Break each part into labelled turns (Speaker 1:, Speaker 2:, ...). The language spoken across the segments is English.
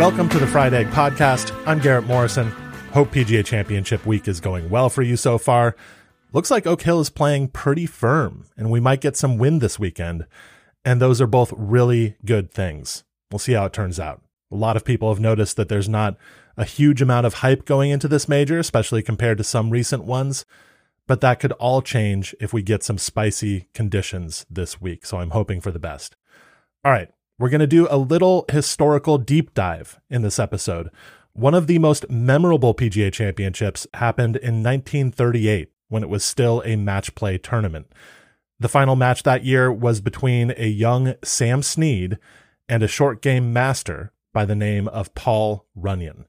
Speaker 1: Welcome to the Fried Egg Podcast. I'm Garrett Morrison. Hope PGA Championship week is going well for you so far. Looks like Oak Hill is playing pretty firm, and we might get some wind this weekend. And those are both really good things. We'll see how it turns out. A lot of people have noticed that there's not a huge amount of hype going into this major, especially compared to some recent ones. But that could all change if we get some spicy conditions this week. So I'm hoping for the best. All right, we're going to do a little historical deep dive in this episode. One of the most memorable PGA championships happened in 1938 when it was still a match play tournament. The final match that year was between a young Sam Snead and a short game master by the name of Paul Runyan.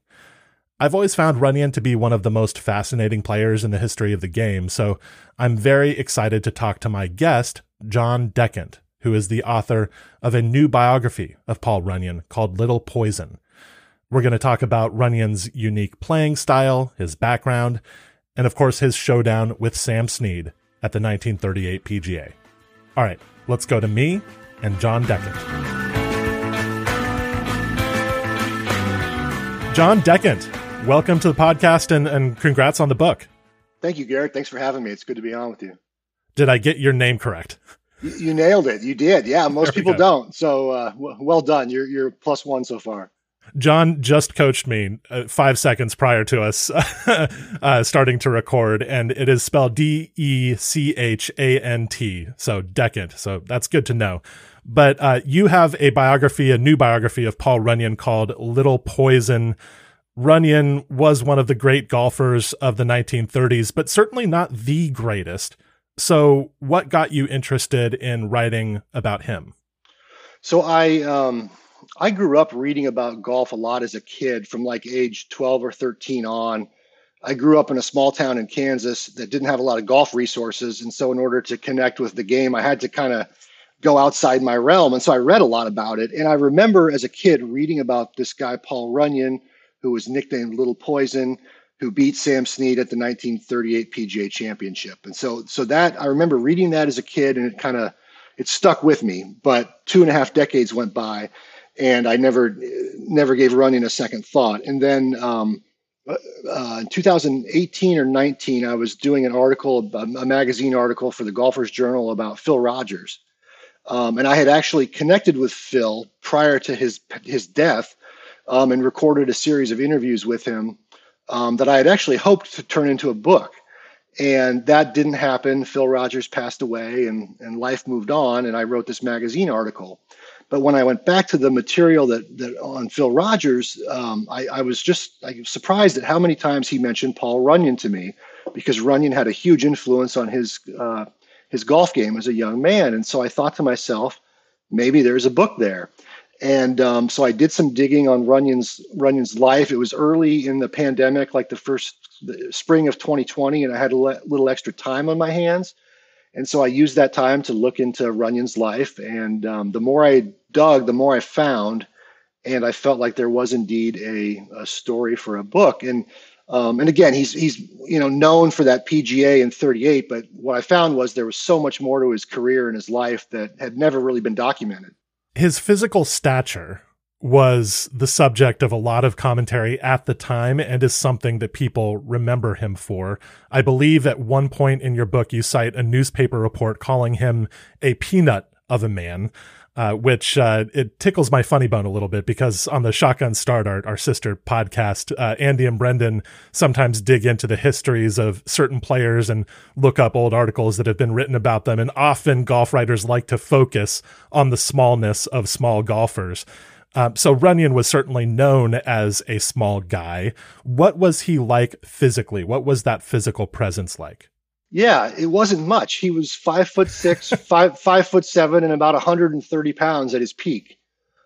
Speaker 1: I've always found Runyan to be one of the most fascinating players in the history of the game, so I'm very excited to talk to my guest, John Dechant, who is the author of a new biography of Paul Runyan called Little Poison. We're going to talk about Runyan's unique playing style, his background, and of course his showdown with Sam Snead at the 1938 PGA. All right, let's go to me and John Dechant. John Dechant, welcome to the podcast and, and congrats on the book.
Speaker 2: Thank you, Garrett. Thanks for having me. It's good to be on with you.
Speaker 1: Did I get your name correct?
Speaker 2: You, nailed it. You did. Yeah, most people don't. So uh, w- well done. You're you're plus one so far.
Speaker 1: John just coached me uh, five seconds prior to us uh, starting to record, and it is spelled D E C H A N T. So Dechant. So that's good to know. But uh, you have a biography, a new biography of Paul Runyan called Little Poison. Runyan was one of the great golfers of the 1930s, but certainly not the greatest. So, what got you interested in writing about him?
Speaker 2: So, I um, I grew up reading about golf a lot as a kid, from like age 12 or 13 on. I grew up in a small town in Kansas that didn't have a lot of golf resources, and so in order to connect with the game, I had to kind of go outside my realm, and so I read a lot about it. And I remember as a kid reading about this guy Paul Runyan, who was nicknamed Little Poison who beat Sam Snead at the 1938 PGA Championship. And so, so that I remember reading that as a kid, and it kind of it stuck with me. But two and a half decades went by, and I never never gave Runyan a second thought. And then um, uh, in 2018 or 19, I was doing an article, a magazine article for the Golfers Journal about Phil Rogers. Um, and I had actually connected with Phil prior to his his death, um, and recorded a series of interviews with him um, that I had actually hoped to turn into a book. And that didn't happen. Phil Rogers passed away and, and life moved on. And I wrote this magazine article. But when I went back to the material that, that on Phil Rogers, um, I, I, was just I surprised at how many times he mentioned Paul Runyan to me, because Runyan had a huge influence on his uh, his golf game as a young man. And so I thought to myself, maybe there's a book there. And um, so I did some digging on Runyan's Runyan's life. It was early in the pandemic, like the first the spring of 2020, and I had a le- little extra time on my hands. And so I used that time to look into Runyan's life. And um, the more I dug, the more I found. And I felt like there was indeed a, a story for a book. And um, and again, he's he's you know known for that PGA in 38. But what I found was there was so much more to his career and his life that had never really been documented
Speaker 1: his physical stature was the subject of a lot of commentary at the time and is something that people remember him for. I believe at one point in your book, you cite a newspaper report calling him a peanut of a man uh, which uh, it tickles my funny bone a little bit because on the Shotgun Start, our, our sister podcast, uh, Andy and Brendan sometimes dig into the histories of certain players and look up old articles that have been written about them. And often golf writers like to focus on the smallness of small golfers. Um, so Runyan was certainly known as a small guy. What was he like physically? What was that physical presence like?
Speaker 2: Yeah, it wasn't much. He was five foot six, five five foot seven, and about 130 pounds at his peak.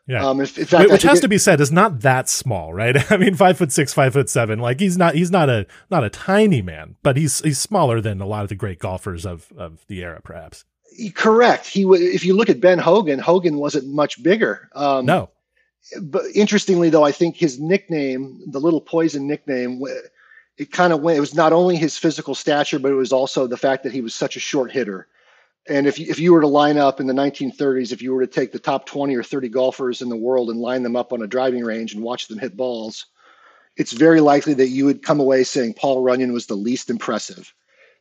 Speaker 1: Yeah, um, if, if that, which has to be said is not that small, right? I mean, five foot six, five foot seven. Like he's not he's not a not a tiny man, but he's he's smaller than a lot of the great golfers of of the era, perhaps.
Speaker 2: Correct. He if you look at Ben Hogan, Hogan wasn't much bigger.
Speaker 1: Um, no.
Speaker 2: But interestingly, though, I think his nickname, the little poison nickname, it kind of went. It was not only his physical stature, but it was also the fact that he was such a short hitter. And if you, if you were to line up in the 1930s, if you were to take the top 20 or 30 golfers in the world and line them up on a driving range and watch them hit balls, it's very likely that you would come away saying Paul Runyan was the least impressive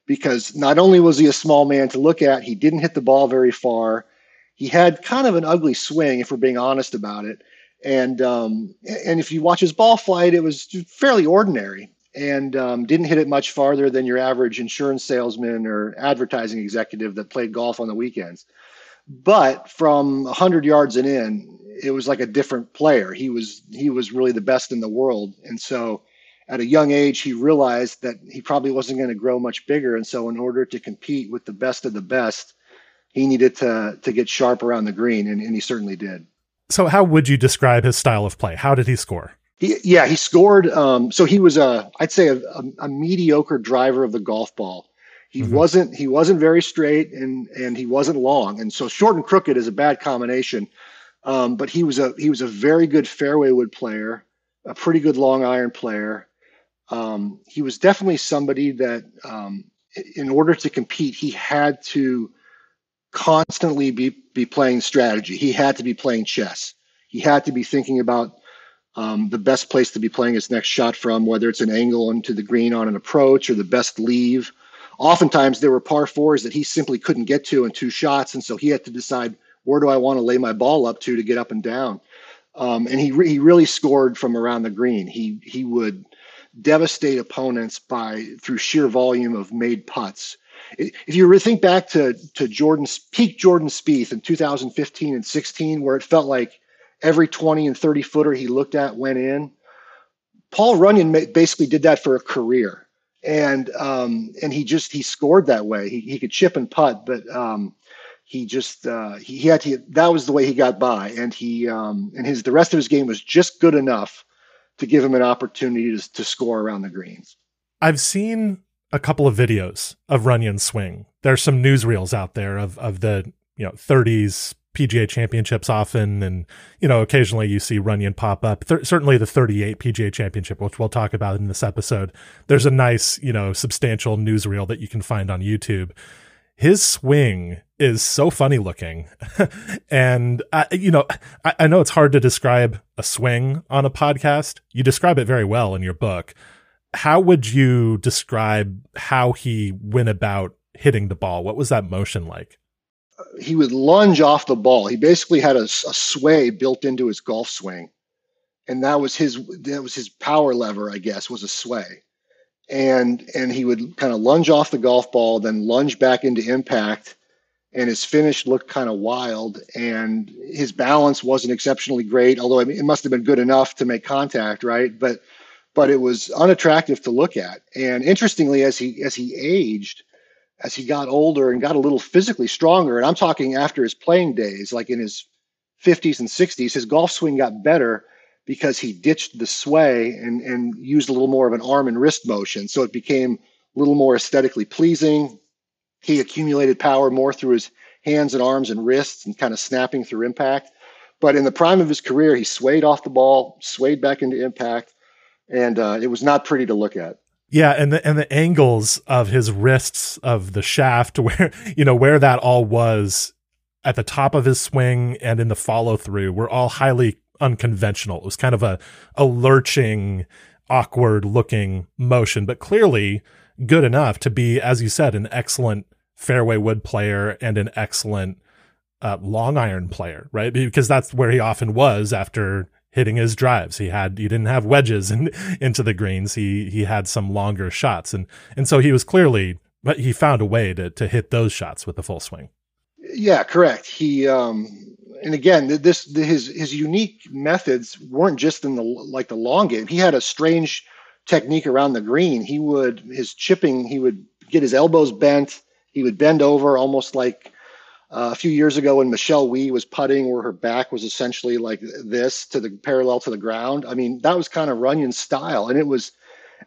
Speaker 2: because not only was he a small man to look at, he didn't hit the ball very far. He had kind of an ugly swing, if we're being honest about it. And um, and if you watch his ball flight, it was fairly ordinary and um, didn't hit it much farther than your average insurance salesman or advertising executive that played golf on the weekends. But from 100 yards and in, it was like a different player. He was he was really the best in the world, and so at a young age he realized that he probably wasn't going to grow much bigger. And so, in order to compete with the best of the best, he needed to to get sharp around the green, and, and he certainly did.
Speaker 1: So, how would you describe his style of play? How did he score?
Speaker 2: He, yeah, he scored. Um, so he was a, I'd say a, a, a, mediocre driver of the golf ball. He mm-hmm. wasn't, he wasn't very straight and, and he wasn't long. And so short and crooked is a bad combination. Um, but he was a, he was a very good fairway wood player, a pretty good long iron player. Um, he was definitely somebody that, um, in order to compete, he had to constantly be, be playing strategy. He had to be playing chess. He had to be thinking about um, the best place to be playing his next shot from, whether it's an angle into the green on an approach or the best leave. Oftentimes, there were par fours that he simply couldn't get to in two shots, and so he had to decide where do I want to lay my ball up to to get up and down. Um, and he re- he really scored from around the green. He he would devastate opponents by through sheer volume of made putts. If you think back to to Jordan's peak Jordan Spieth in 2015 and 16, where it felt like every 20 and 30 footer he looked at went in. Paul Runyan basically did that for a career, and um, and he just he scored that way. He he could chip and putt, but um, he just uh, he, he, had to. That was the way he got by, and he um, and his the rest of his game was just good enough to give him an opportunity to, to score around the greens.
Speaker 1: I've seen a couple of videos of Runyan swing. There's some newsreels out there of of the you know 30s PGA championships often, and you know occasionally you see Runyan pop up. Th- certainly the 38 PGA Championship, which we'll talk about in this episode. There's a nice, you know, substantial newsreel that you can find on YouTube. His swing is so funny looking, and I, you know, I, I know it's hard to describe a swing on a podcast. You describe it very well in your book. How would you describe how he went about hitting the ball? What was that motion like?
Speaker 2: He would lunge off the ball. He basically had a, a, sway built into his golf swing, and that was his that was his power lever, I guess, was a sway. And and he would kind of lunge off the golf ball, then lunge back into impact, and his finish looked kind of wild. And his balance wasn't exceptionally great, although I mean, it must have been good enough to make contact, right? But but it was unattractive to look at. And interestingly, as he as he aged as he got older and got a little physically stronger, and I'm talking after his playing days, like in his 50s and 60s, his golf swing got better because he ditched the sway and, and used a little more of an arm and wrist motion. So it became a little more aesthetically pleasing. He accumulated power more through his hands and arms and wrists and kind of snapping through impact. But in the prime of his career, he swayed off the ball, swayed back into impact, and uh, it was not pretty to look at.
Speaker 1: Yeah, and the and the angles of his wrists of the shaft, where you know where that all was at the top of his swing and in the follow through, were all highly unconventional. It was kind of a a lurching, awkward looking motion, but clearly good enough to be, as you said, an excellent fairway wood player and an excellent uh, long iron player, right? Because that's where he often was after hitting his drives. He had he didn't have wedges in, into the greens. He he had some longer shots, and and so he was clearly, but he found a way to to hit those shots with the full swing.
Speaker 2: Yeah, correct. He um, and again, this his his unique methods weren't just in the like the long game. He had a strange technique around the green. He would his chipping. He would get his elbows bent. He would bend over almost like uh, a few years ago when Michelle Wie was putting, where her back was essentially like this to the parallel to the ground. I mean, that was kind of Runyan's style, and it was.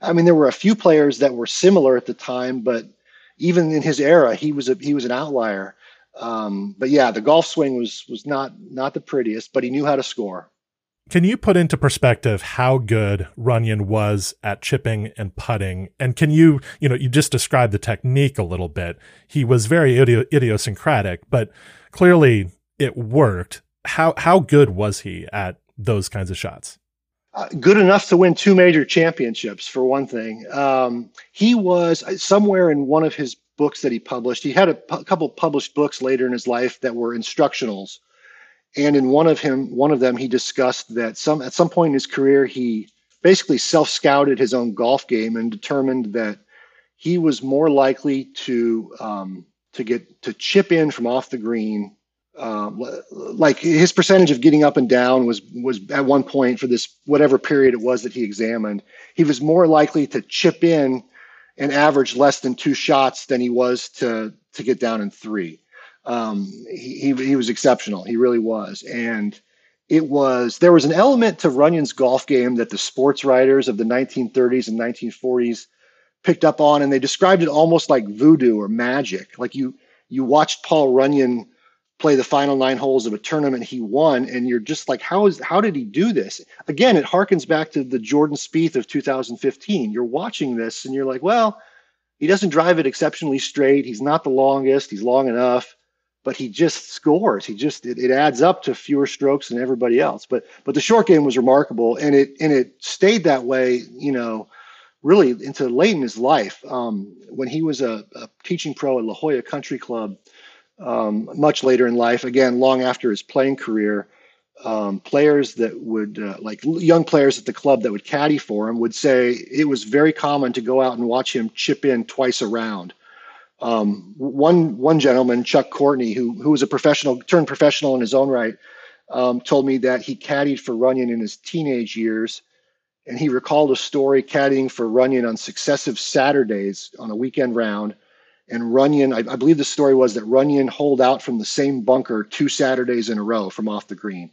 Speaker 2: I mean, there were a few players that were similar at the time, but even in his era, he was a he was an outlier. Um, but yeah, the golf swing was was not not the prettiest, but he knew how to score.
Speaker 1: Can you put into perspective how good Runyan was at chipping and putting? And can you, you know, you just described the technique a little bit. He was very idiosyncratic, but clearly it worked. How how good was he at those kinds of shots?
Speaker 2: Uh, good enough to win two major championships, for one thing. Um, he was uh, somewhere in one of his books that he published. He had a p- couple published books later in his life that were instructionals and in one of him, one of them, he discussed that some at some point in his career, he basically self scouted his own golf game and determined that he was more likely to um, to get to chip in from off the green. Um, like his percentage of getting up and down was was at one point for this whatever period it was that he examined, he was more likely to chip in and average less than two shots than he was to to get down in three um, he, he was exceptional. He really was. And it was there was an element to Runyan's golf game that the sports writers of the 1930s and 1940s picked up on, and they described it almost like voodoo or magic. Like you you watched Paul Runyan play the final nine holes of a tournament he won, and you're just like, how is how did he do this? Again, it harkens back to the Jordan Spieth of 2015. You're watching this, and you're like, well, he doesn't drive it exceptionally straight. He's not the longest. He's long enough but he just scores. He just it, it, adds up to fewer strokes than everybody else. But but the short game was remarkable, and it and it stayed that way. You know, really into late in his life. Um, when he was a, a, teaching pro at La Jolla Country Club, um, much later in life, again long after his playing career. Um, players that would uh, like young players at the club that would caddy for him would say it was very common to go out and watch him chip in twice around um, one one gentleman, Chuck Courtney, who who was a professional turned professional in his own right, um, told me that he caddied for Runyan in his teenage years, and he recalled a story caddying for Runyan on successive Saturdays on a weekend round. And Runyan, I, I believe the story was that Runyan holed out from the same bunker two Saturdays in a row from off the green.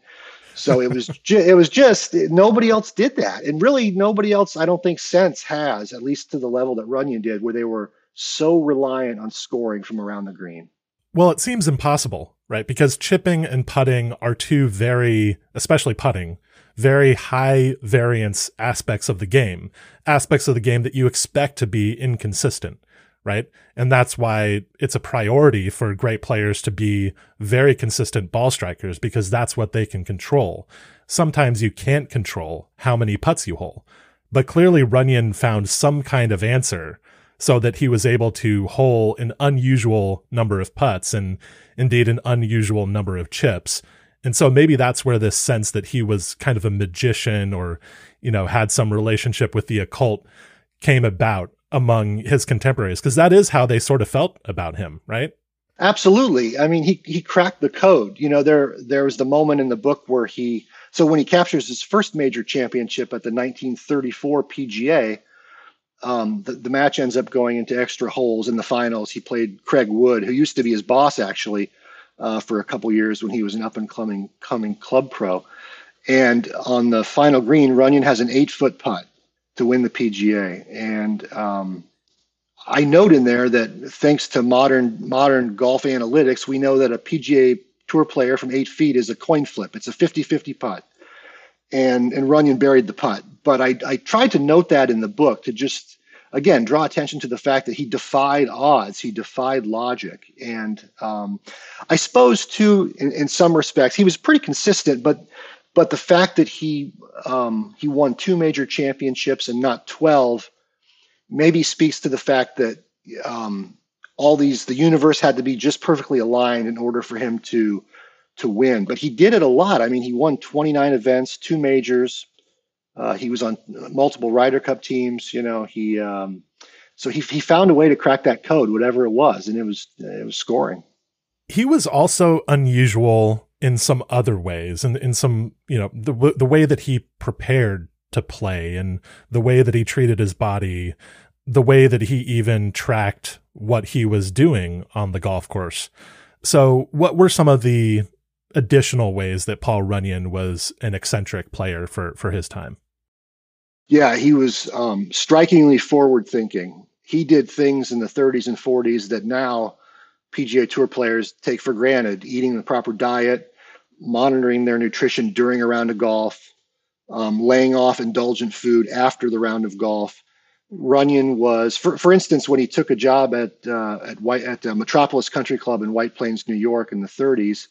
Speaker 2: So it was ju- it was just nobody else did that, and really nobody else I don't think since has, at least to the level that Runyan did, where they were so reliant on scoring from around the green?
Speaker 1: Well, it seems impossible, right? Because chipping and putting are two very, especially putting, very high variance aspects of the game, aspects of the game that you expect to be inconsistent, right? And that's why it's a priority for great players to be very consistent ball strikers because that's what they can control. Sometimes you can't control how many putts you hole, but clearly Runyan found some kind of answer so that he was able to hole an unusual number of putts and indeed an unusual number of chips. And so maybe that's where this sense that he was kind of a magician or, you know, had some relationship with the occult came about among his contemporaries, because that is how they sort of felt about him, right?
Speaker 2: Absolutely. I mean, he he cracked the code. You know, there there was the moment in the book where he so when he captures his first major championship at the 1934 PGA, um, the, the, match ends up going into extra holes in the finals. He played Craig Wood, who used to be his boss actually uh, for a couple years when he was an up and coming coming club pro. And on the final green, Runyan has an eight foot putt to win the PGA. And um, I note in there that thanks to modern modern golf analytics, we know that a PGA Tour player from eight feet is a coin flip. It's a 50-50 putt and and Runyan buried the putt. But I, I tried to note that in the book to just again draw attention to the fact that he defied odds, he defied logic, and um, I suppose too in, in some respects he was pretty consistent, but but the fact that he um, he won two major championships and not twelve maybe speaks to the fact that um, all these the universe had to be just perfectly aligned in order for him to to win. But he did it a lot. I mean, he won 29 events, two majors. Uh, he was on multiple Ryder Cup teams. You know, he um, so he he found a way to crack that code, whatever it was, and it was it was scoring.
Speaker 1: He was also unusual in some other ways, and in some you know the the way that he prepared to play and the way that he treated his body. the way that he even tracked what he was doing on the golf course. So, what were some of the additional ways that Paul Runyan was an eccentric player for for his time?
Speaker 2: Yeah, he was um, strikingly forward thinking. He did things in the 30s and 40s that now PGA Tour players take for granted: eating the proper diet, monitoring their nutrition during a round of golf, um, laying off indulgent food after the round of golf. Runyan was, for, for instance, when he took a job at uh, at White at uh, Metropolis Country Club in White Plains, New York, in the 30s.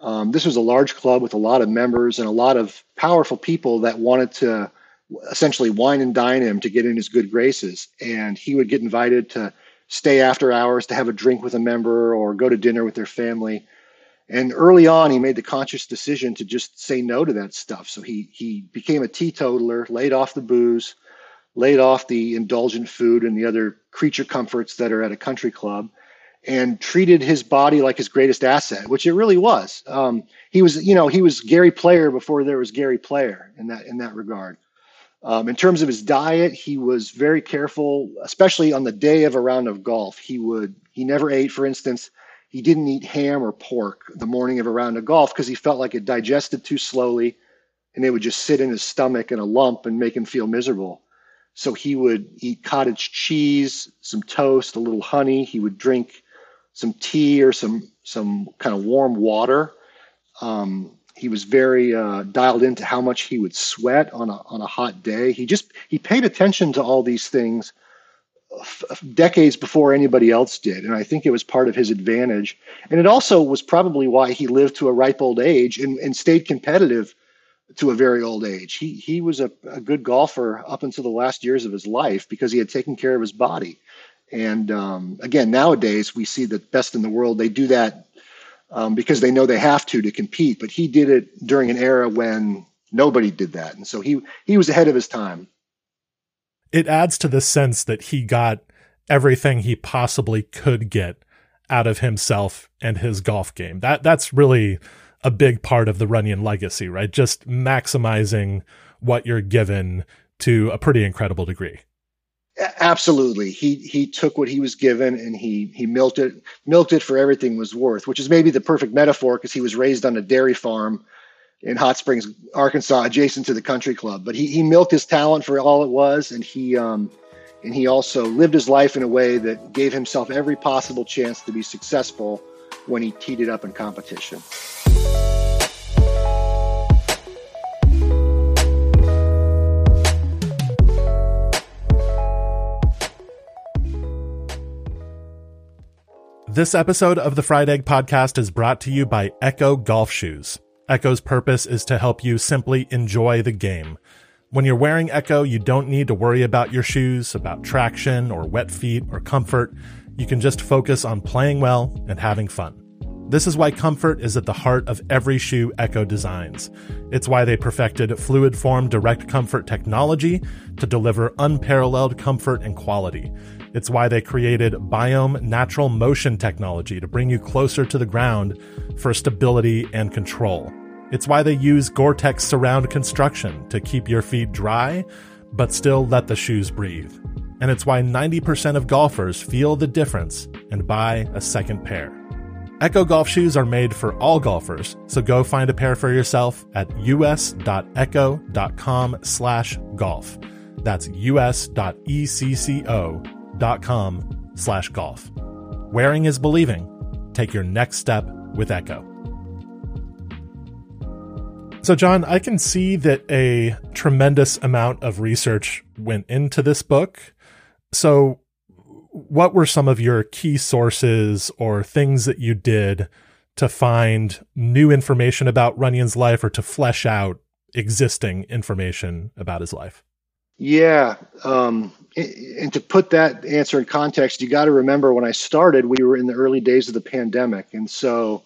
Speaker 2: Um, this was a large club with a lot of members and a lot of powerful people that wanted to essentially wine and dine him to get in his good graces. And he would get invited to stay after hours to have a drink with a member or go to dinner with their family. And early on, he made the conscious decision to just say no to that stuff. So he he became a teetotaler, laid off the booze, laid off the indulgent food and the other creature comforts that are at a country club, and treated his body like his greatest asset, which it really was. Um, he was, you know, he was Gary Player before there was Gary Player in that in that regard. Um, in terms of his diet, he was very careful, especially on the day of a round of golf. He would he never ate, for instance he didn't eat ham or pork the morning of a round of golf because he felt like it digested too slowly and it would just sit in his stomach in a lump and make him feel miserable. So he would eat cottage cheese, some toast, a little honey. He would drink some tea or some some kind of warm water. Um, he was very uh, dialed into how much he would sweat on a on a hot day. He just he paid attention to all these things decades before anybody else did. And I think it was part of his advantage. And it also was probably why he lived to a ripe old age and, and stayed competitive to a very old age. He, he was a, a good golfer up until the last years of his life because he had taken care of his body. And um, again, nowadays we see the best in the world. They do that um, because they know they have to to compete. But he did it during an era when nobody did that, and so he he was ahead of his time
Speaker 1: it adds to the sense that he got everything he possibly could get out of himself and his golf game. That that's really a big part of the Runyan legacy, right? Just maximizing what you're given to a pretty incredible degree.
Speaker 2: Absolutely. He he took what he was given and he he milked it milked it for everything was worth, which is maybe the perfect metaphor because he was raised on a dairy farm in Hot Springs, Arkansas, adjacent to the country club. But he, he milked his talent for all it was, and he um, and he also lived his life in a way that gave himself every possible chance to be successful when he teed it up in competition.
Speaker 1: This episode of the Fried Egg Podcast is brought to you by Ecco Golf Shoes. Ecco's purpose is to help you simply enjoy the game. When you're wearing Ecco, you don't need to worry about your shoes, about traction or wet feet or comfort. You can just focus on playing well and having fun. This is why comfort is at the heart of every shoe Ecco designs. It's why they perfected fluid form direct comfort technology to deliver unparalleled comfort and quality. It's why they created Biome Natural Motion technology to bring you closer to the ground for stability and control. It's why they use Gore Tex surround construction to keep your feet dry, but still let the shoes breathe. And it's why 90% of golfers feel the difference and buy a second pair. Ecco golf shoes are made for all golfers, so go find a pair for yourself at us.ecco.com slash golf. That's us.ecco dot com slash golf. Wearing is believing. Take your next step with Ecco. So, John, I can see that a tremendous amount of research went into this book. So, what were some of your key sources or things that you did to find new information about Runyan's life or to flesh out existing information about his life?
Speaker 2: Yeah. Um, and to put that answer in context, you got to remember when I started, we were in the early days of the pandemic. And so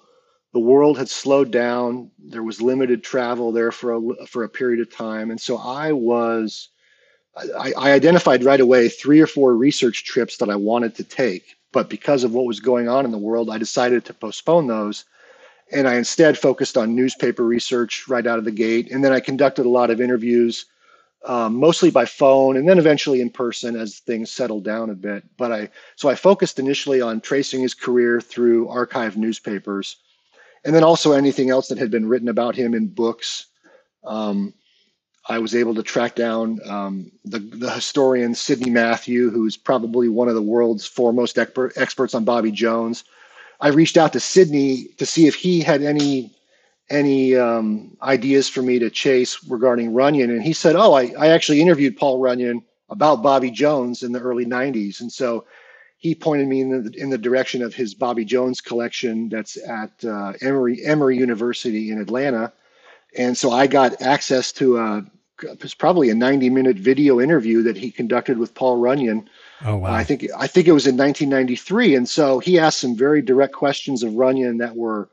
Speaker 2: the world had slowed down. There was limited travel there for a, for a period of time. And so I was, I, I identified right away three or four research trips that I wanted to take. But because of what was going on in the world, I decided to postpone those. And I instead focused on newspaper research right out of the gate. And then I conducted a lot of interviews um, mostly by phone and then eventually in person as things settled down a bit. But I so I focused initially on tracing his career through archived newspapers, and then also anything else that had been written about him in books. Um, I was able to track down um, the, the historian Sidney Matthew, who's probably one of the world's foremost expert, experts on Bobby Jones. I reached out to Sidney to see if he had any any um, ideas for me to chase regarding Runyan, and he said, "Oh, I, I actually interviewed Paul Runyan about Bobby Jones in the early '90s, and so he pointed me in the, in the direction of his Bobby Jones collection that's at uh, Emory Emory University in Atlanta." And so I got access to a it was probably a 90 minute video interview that he conducted with Paul Runyan.
Speaker 1: Oh wow! Uh,
Speaker 2: I think I think it was in 1993, and so he asked some very direct questions of Runyan that were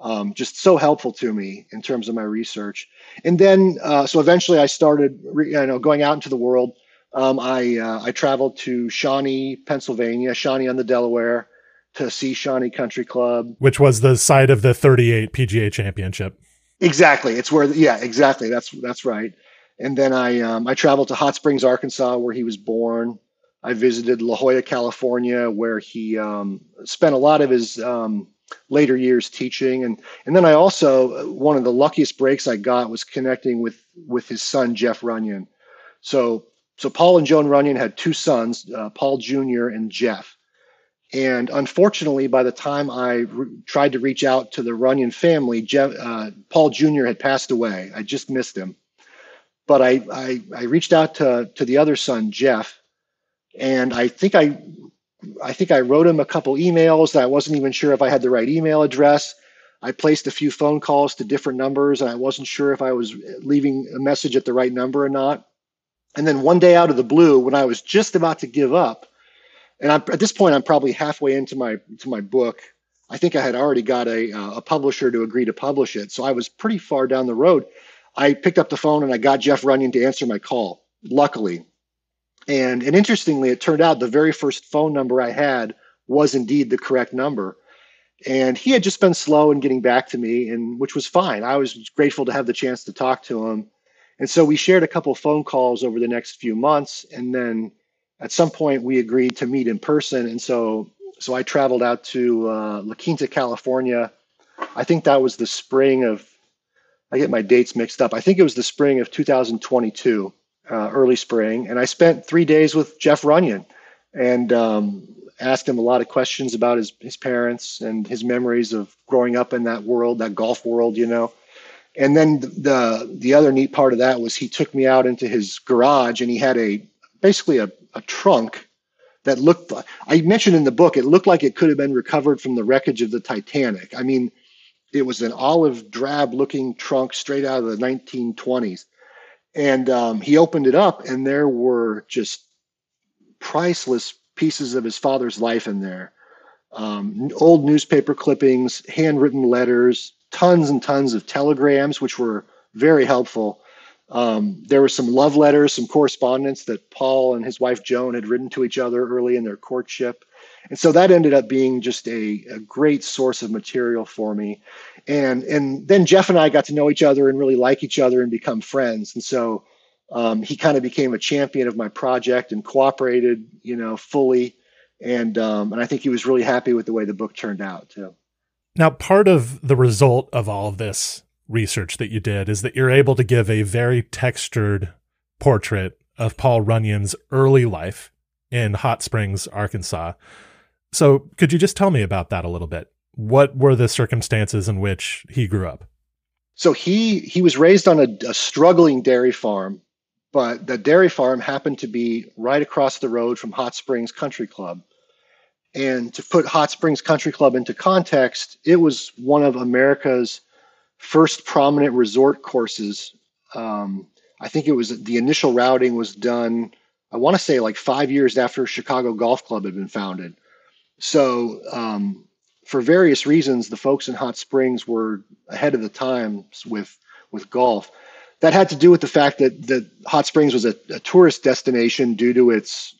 Speaker 2: um, just so helpful to me in terms of my research. And then, uh, so eventually, I started, re, you know, going out into the world. Um, I uh, I traveled to Shawnee, Pennsylvania, Shawnee on the Delaware, to see Shawnee Country Club,
Speaker 1: which was the site of the 38 PGA Championship.
Speaker 2: Exactly. It's where, yeah, exactly. That's that's right. And then I um, I traveled to Hot Springs, Arkansas, where he was born. I visited La Jolla, California, where he um, spent a lot of his um, later years teaching. And and then I also one of the luckiest breaks I got was connecting with with his son Jeff Runyan. So so Paul and Joan Runyan had two sons, uh, Paul Jr. and Jeff. And unfortunately, by the time I re- tried to reach out to the Runyan family, Jeff, uh, Paul Jr. had passed away. I just missed him. But I, I, I reached out to, to the other son, Jeff, and I think I, I think I wrote him a couple emails that I wasn't even sure if I had the right email address. I placed a few phone calls to different numbers, and I wasn't sure if I was leaving a message at the right number or not. And then one day out of the blue, when I was just about to give up, and I'm, at this point, I'm probably halfway into my to my book. I think I had already got a uh, a publisher to agree to publish it, so I was pretty far down the road. I picked up the phone and I got Jeff Runyan to answer my call. Luckily, and and interestingly, it turned out the very first phone number I had was indeed the correct number. And he had just been slow in getting back to me, and which was fine. I was grateful to have the chance to talk to him. And so we shared a couple phone calls over the next few months, and then at some point we agreed to meet in person and so so i traveled out to uh, la quinta california i think that was the spring of i get my dates mixed up i think it was the spring of 2022 uh, early spring and i spent three days with jeff runyan and um, asked him a lot of questions about his, his parents and his memories of growing up in that world that golf world you know and then the the other neat part of that was he took me out into his garage and he had a basically a, a trunk that looked I mentioned in the book it looked like it could have been recovered from the wreckage of the Titanic. I mean, it was an olive drab looking trunk straight out of the 1920s. And um, he opened it up, and there were just priceless pieces of his father's life in there. Um, old newspaper clippings, handwritten letters, tons and tons of telegrams, which were very helpful. Um, there were some love letters, some correspondence that Paul and his wife Joan had written to each other early in their courtship. And so that ended up being just a, a great source of material for me. And, and then Jeff and I got to know each other and really like each other and become friends. And so um, he kind of became a champion of my project and cooperated, you know, fully. And, um, and I think he was really happy with the way the book turned out too.
Speaker 1: Now, part of the result of all of this research that you did is that you're able to give a very textured portrait of Paul Runyan's early life in Hot Springs, Arkansas. So, could you just tell me about that a little bit? What were the circumstances in which he grew up?
Speaker 2: So he he was raised on a, a struggling dairy farm, but the dairy farm happened to be right across the road from Hot Springs Country Club. And to put Hot Springs Country Club into context, it was one of America's first prominent resort courses. Um, I think it was the initial routing was done, I want to say like five years after Chicago Golf Club had been founded. So, um, for various reasons, the folks in Hot Springs were ahead of the times with with golf. That had to do with the fact that that Hot Springs was a, a tourist destination due to its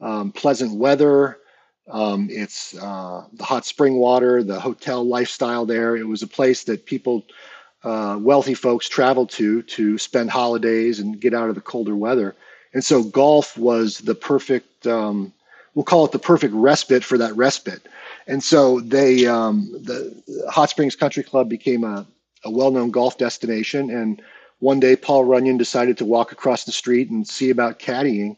Speaker 2: um, pleasant weather, um, it's uh, the hot spring water, the hotel lifestyle there. It was a place that people uh, wealthy folks traveled to to spend holidays and get out of the colder weather. And so golf was the perfect, um, we'll call it the perfect respite for that respite. And so they, um, the Hot Springs Country Club became a, a well-known golf destination. And one day, Paul Runyan decided to walk across the street and see about caddying.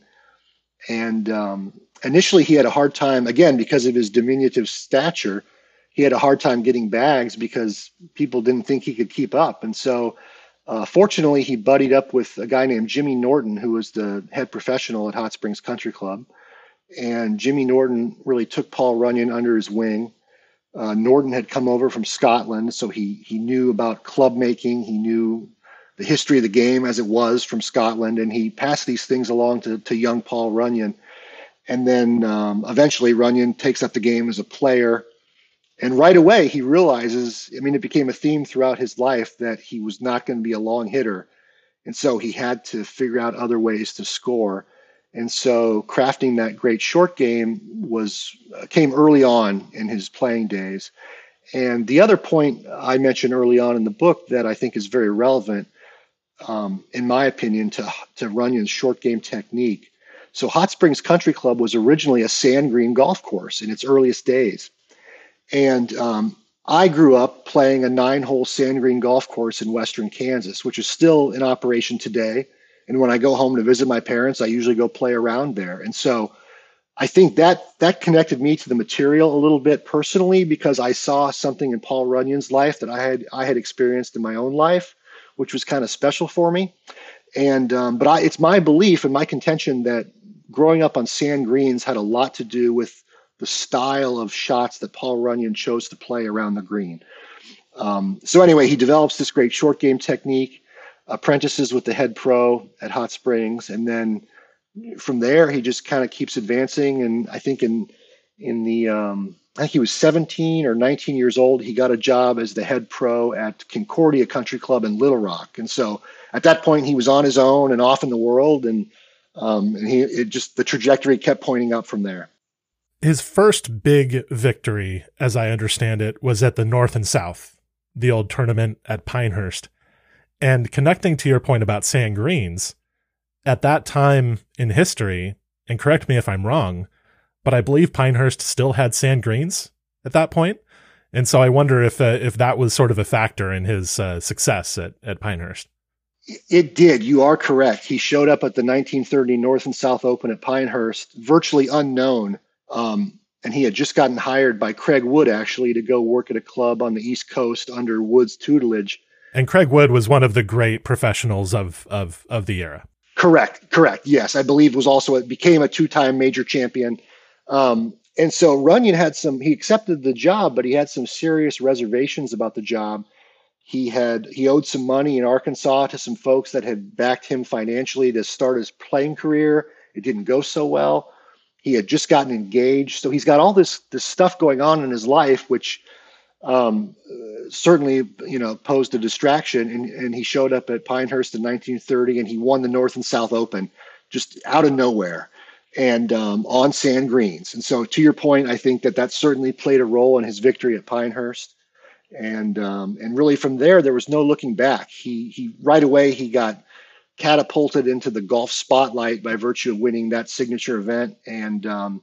Speaker 2: And um, initially, he had a hard time, again, because of his diminutive stature. He had a hard time getting bags because people didn't think he could keep up. And so, uh, fortunately, he buddied up with a guy named Jimmy Norton, who was the head professional at Hot Springs Country Club. And Jimmy Norton really took Paul Runyan under his wing. Uh, Norton had come over from Scotland, so he he knew about club making. He knew the history of the game as it was from Scotland, and he passed these things along to, to young Paul Runyan. And then um, eventually, Runyan takes up the game as a player. And right away, he realizes I mean, it became a theme throughout his life that he was not going to be a long hitter. And so he had to figure out other ways to score. And so crafting that great short game was uh, came early on in his playing days. And the other point I mentioned early on in the book that I think is very relevant, um, in my opinion, to, to Runyan's short game technique. So Hot Springs Country Club was originally a sand green golf course in its earliest days. And um, I grew up playing a nine hole sand green golf course in western Kansas, which is still in operation today. And when I go home to visit my parents, I usually go play around there. And so I think that that connected me to the material a little bit personally because I saw something in Paul Runyan's life that I had I had experienced in my own life, which was kind of special for me. And um, but I, it's my belief and my contention that growing up on sand greens had a lot to do with the style of shots that Paul Runyan chose to play around the green. Um, so anyway, he develops this great short game technique apprentices with the head pro at Hot Springs, and then from there he just kind of keeps advancing. And I think in in the um, I think he was 17 or 19 years old. He got a job as the head pro at Concordia Country Club in Little Rock, and so at that point he was on his own and off in the world, and um, and he it just the trajectory kept pointing up from there.
Speaker 1: His first big victory, as I understand it, was at the North and South, the old tournament at Pinehurst. And connecting to your point about sand greens, at that time in history, and correct me if I'm wrong, but I believe Pinehurst still had sand greens at that point. And so I wonder if uh, if that was sort of a factor in his uh, success at, at Pinehurst.
Speaker 2: It did. You are correct. He showed up at the 1930 North and South Open at Pinehurst, virtually unknown. Um, and he had just gotten hired by Craig Wood, actually, to go work at a club on the East Coast under Wood's tutelage.
Speaker 1: And Craig Wood was one of the great professionals of of of the era.
Speaker 2: Correct, correct. Yes, I believe was also it became a two-time major champion. Um, and so Runyan had some. He accepted the job, but he had some serious reservations about the job. He had he owed some money in Arkansas to some folks that had backed him financially to start his playing career. It didn't go so well. He had just gotten engaged, so he's got all this this stuff going on in his life, which um, certainly, you know, posed a distraction. And, and he showed up at Pinehurst in 1930 and he won the North and South Open just out of nowhere and um, on sand greens. And so, to your point, I think that that certainly played a role in his victory at Pinehurst. And um, and really from there, there was no looking back. He he right away he got catapulted into the golf spotlight by virtue of winning that signature event, and um,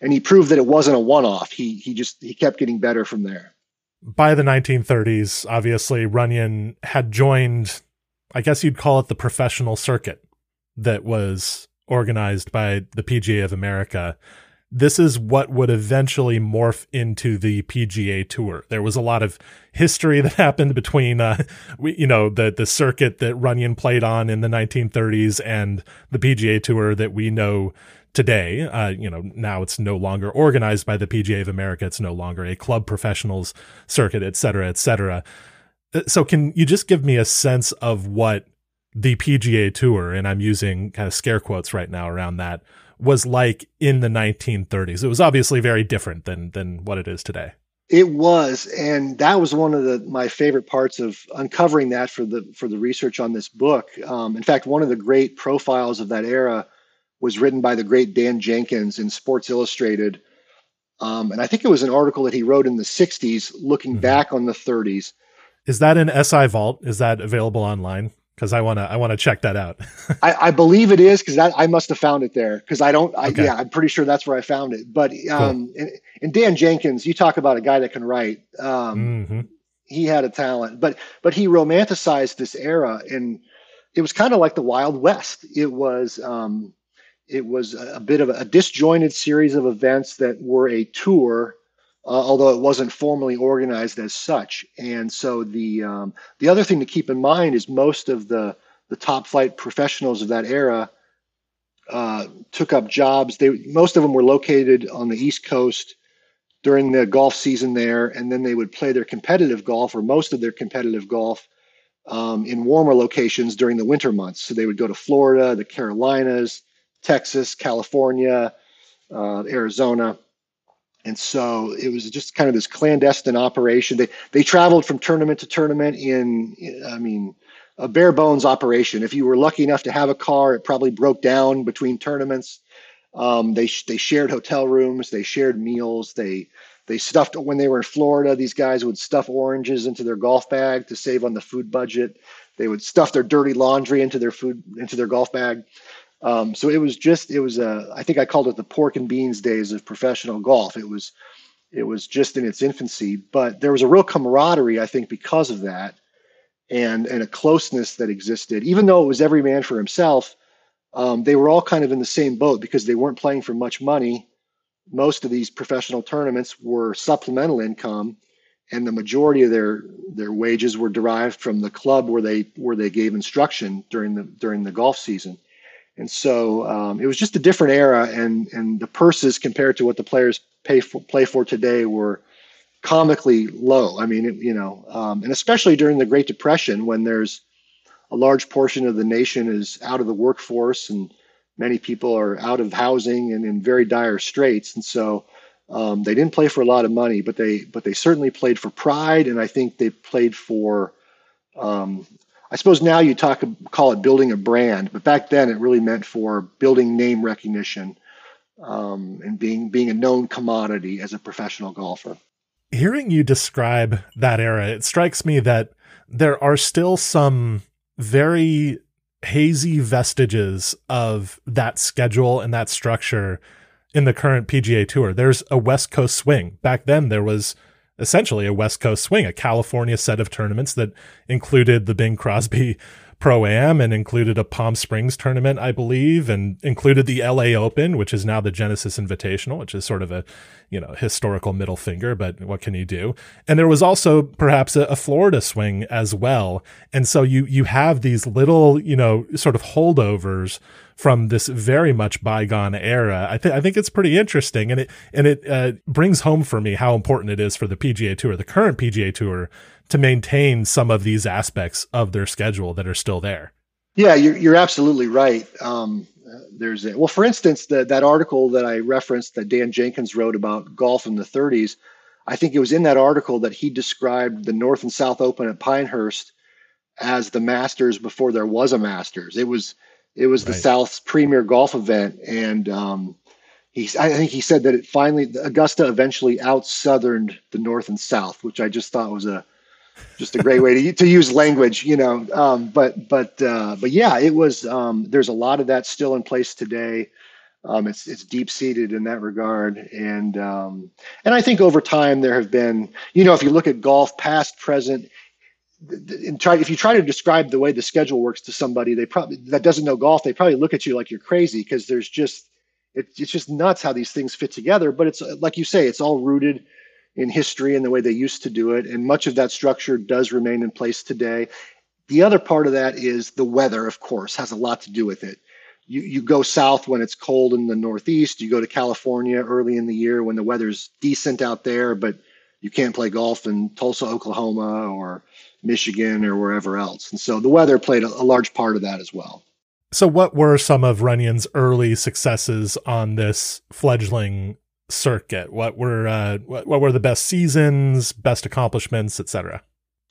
Speaker 2: and he proved that it wasn't a one off. He he just he kept getting better from there
Speaker 1: by the 1930s, obviously, Runyan had joined, I guess you'd call it the professional circuit that was organized by the PGA of America. This is what would eventually morph into the PGA Tour. There was a lot of history that happened between, uh, you know, the the circuit that Runyan played on in the 1930s and the PGA Tour that we know today. Uh, you know, now it's no longer organized by the PGA of America. It's no longer a club professionals circuit, et cetera, et cetera. Uh, so can you just give me a sense of what the PGA tour, and I'm using kind of scare quotes right now around that, was like in the 1930s? It was obviously very different than, than what it is today.
Speaker 2: It was, and that was one of the my favorite parts of uncovering that for the for the research on this book. Um, in fact, one of the great profiles of that era was written by the great Dan Jenkins in Sports Illustrated. Um, and I think it was an article that he wrote in the 60s looking mm-hmm. back on the 30s.
Speaker 1: Is that an SI Vault? Is that available online? Because I wanna I wanna check that out.
Speaker 2: I, I, believe it is because I must have found it there because I don't. I, okay. Yeah, I'm pretty sure that's where I found it. But um, cool. and, and, Dan Jenkins, you talk about a guy that can write. Um, mm-hmm. He had a talent, but but he romanticized this era, and it was kind of like the Wild West. It was um, it was a, bit of a, disjointed series of events that were a tour uh, although it wasn't formally organized as such. And so the um, the other thing to keep in mind is most of the the top flight professionals of that era uh, took up jobs. They most of them were located on the East Coast during the golf season there, and then they would play their competitive golf or most of their competitive golf um, in warmer locations during the winter months. So they would go to Florida, the Carolinas, Texas, California, uh, Arizona and so it was just kind of this clandestine operation. They they traveled from tournament to tournament in, I mean, a bare bones operation. If you were lucky enough to have a car, it probably broke down between tournaments. Um, they they shared hotel rooms, they shared meals, they they stuffed when they were in Florida. These guys would stuff oranges into their golf bag to save on the food budget. They would stuff their dirty laundry into their food into their golf bag. Um, so it was just it was a I think I called it the pork and beans days of professional golf. It was it was just in its infancy, but there was a real camaraderie I think because of that, and and a closeness that existed. Even though it was every man for himself, um, they were all kind of in the same boat because they weren't playing for much money. Most of these professional tournaments were supplemental income, and the majority of their their wages were derived from the club where they where they gave instruction during the during the golf season. And so um, it was just a different era, and and the purses compared to what the players pay for play for today were comically low. I mean, it, you know, um, and especially during the Great Depression when there's a large portion of the nation is out of the workforce and many people are out of housing and in very dire straits, and so um, they didn't play for a lot of money, but they but they certainly played for pride, and I think they played for um, I suppose now you talk call it building a brand, but back then it really meant for building name recognition um, and being being a known commodity as a professional golfer.
Speaker 1: Hearing you describe that era, it strikes me that there are still some very hazy vestiges of that schedule and that structure in the current PGA Tour. There's a West Coast swing. Back then, there was essentially a West Coast swing, a California set of tournaments that included the Bing Crosby Pro Am and included a Palm Springs tournament, I believe, and included the LA Open, which is now the Genesis Invitational, which is sort of a, you know, historical middle finger, but what can you do? And there was also perhaps a, a Florida swing as well. And so you, you have these little, you know, sort of holdovers from this very much bygone era. I think I think it's pretty interesting, and it and it uh, brings home for me how important it is for the PGA Tour, the current PGA Tour, to maintain some of these aspects of their schedule that are still there.
Speaker 2: Yeah, you're you're absolutely right. Um, there's a, well, for instance, the, that article that I referenced that Dan Jenkins wrote about golf in the 30s. I think it was in that article that he described the North and South Open at Pinehurst as the Masters before there was a Masters. It was it was right. the South's premier golf event, and um, he I think he said that it finally Augusta eventually out southerned the North and South, which I just thought was a just a great way to to use language, you know. Um, but but uh, but yeah, it was. Um, there's a lot of that still in place today. Um, it's it's deep seated in that regard, and um, and I think over time there have been, you know, if you look at golf, past, present, and try if you try to describe the way the schedule works to somebody they probably that doesn't know golf they probably look at you like you're crazy because there's just it, it's just nuts how these things fit together but it's like you say it's all rooted in history and the way they used to do it and much of that structure does remain in place today. The other part of that is the weather of course has a lot to do with it. You, you go south when it's cold in the northeast you go to california early in the year when the weather's decent out there but you can't play golf in tulsa oklahoma or Michigan or wherever else. And so the weather played a, a large part of that as well.
Speaker 1: So, what were some of Runyan's early successes on this fledgling circuit? What were uh, what, what were the best seasons, best accomplishments, etc.?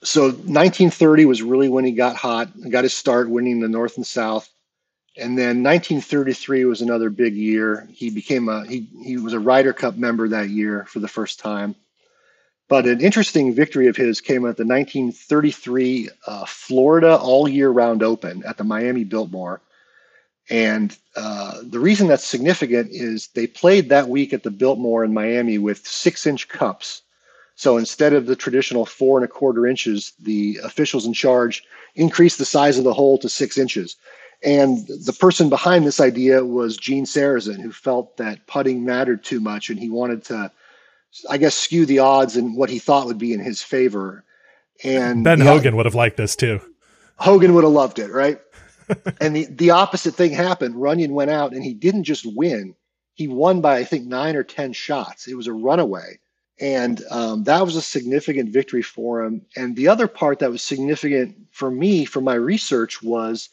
Speaker 2: So, 1930 was really when he got hot, got his start winning the North and South, and then 1933 was another big year. He became a he he was a Ryder Cup member that year for the first time. But an interesting victory of his came at the 1933 uh, Florida All Year Round Open at the Miami Biltmore. And uh, the reason that's significant is they played that week at the Biltmore in Miami with six inch cups. So instead of the traditional four and a quarter inches, the officials in charge increased the size of the hole to six inches. And the person behind this idea was Gene Sarazen, who felt that putting mattered too much and he wanted to I guess, skew the odds in what he thought would be in his favor. And
Speaker 1: Ben Hogan would have liked this too.
Speaker 2: Hogan would have loved it, right? and the, the opposite thing happened. Runyan went out and he didn't just win, he won by, I think, nine or 10 shots. It was a runaway. And um, that was a significant victory for him. And the other part that was significant for me, for my research, was,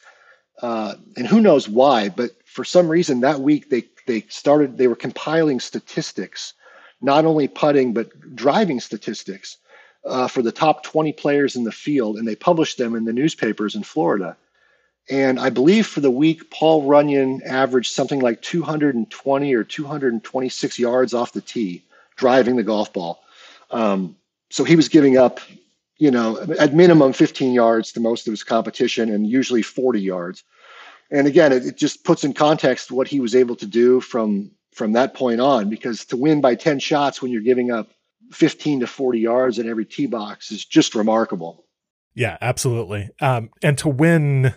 Speaker 2: uh, and who knows why, but for some reason that week they they started they were compiling statistics not only putting but driving statistics uh, for the top 20 players in the field, and they published them in the newspapers in Florida. And I believe for the week, Paul Runyan averaged something like 220 or 226 yards off the tee, driving the golf ball. Um, so he was giving up, you know, at minimum 15 yards to most of his competition, and usually 40 yards. And again, it, it just puts in context what he was able to do from from that point on because to win by 10 shots when you're giving up 15 to 40 yards in every tee box is just remarkable.
Speaker 1: Yeah, absolutely. Um, and to win,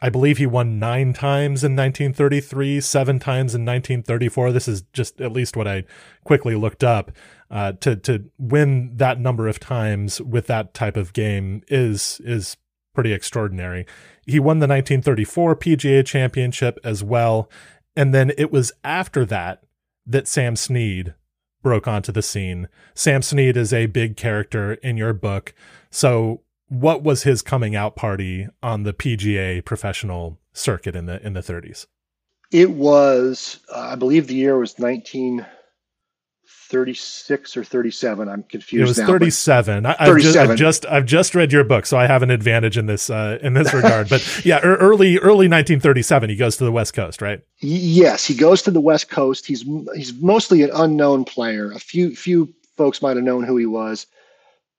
Speaker 1: I believe he won nine times in 1933, seven times in 1934. This is just at least what I quickly looked up. Uh, to to win that number of times with that type of game is is pretty extraordinary. He won the 1934 PGA Championship as well, and then it was after that that Sam Snead broke onto the scene. Sam Snead is a big character in your book. So what was his coming out party on the PGA professional circuit in the in the 30s?
Speaker 2: It was uh, I believe the year was 19 36 or 37 i'm confused
Speaker 1: it was
Speaker 2: now,
Speaker 1: 37. I, 37. I've, just, I've just i've just read your book so i have an advantage in this uh, in this regard. But yeah early early 1937 he goes to the west coast right?
Speaker 2: Yes he goes to the west coast. He's he's mostly an unknown player. A few few folks might have known who he was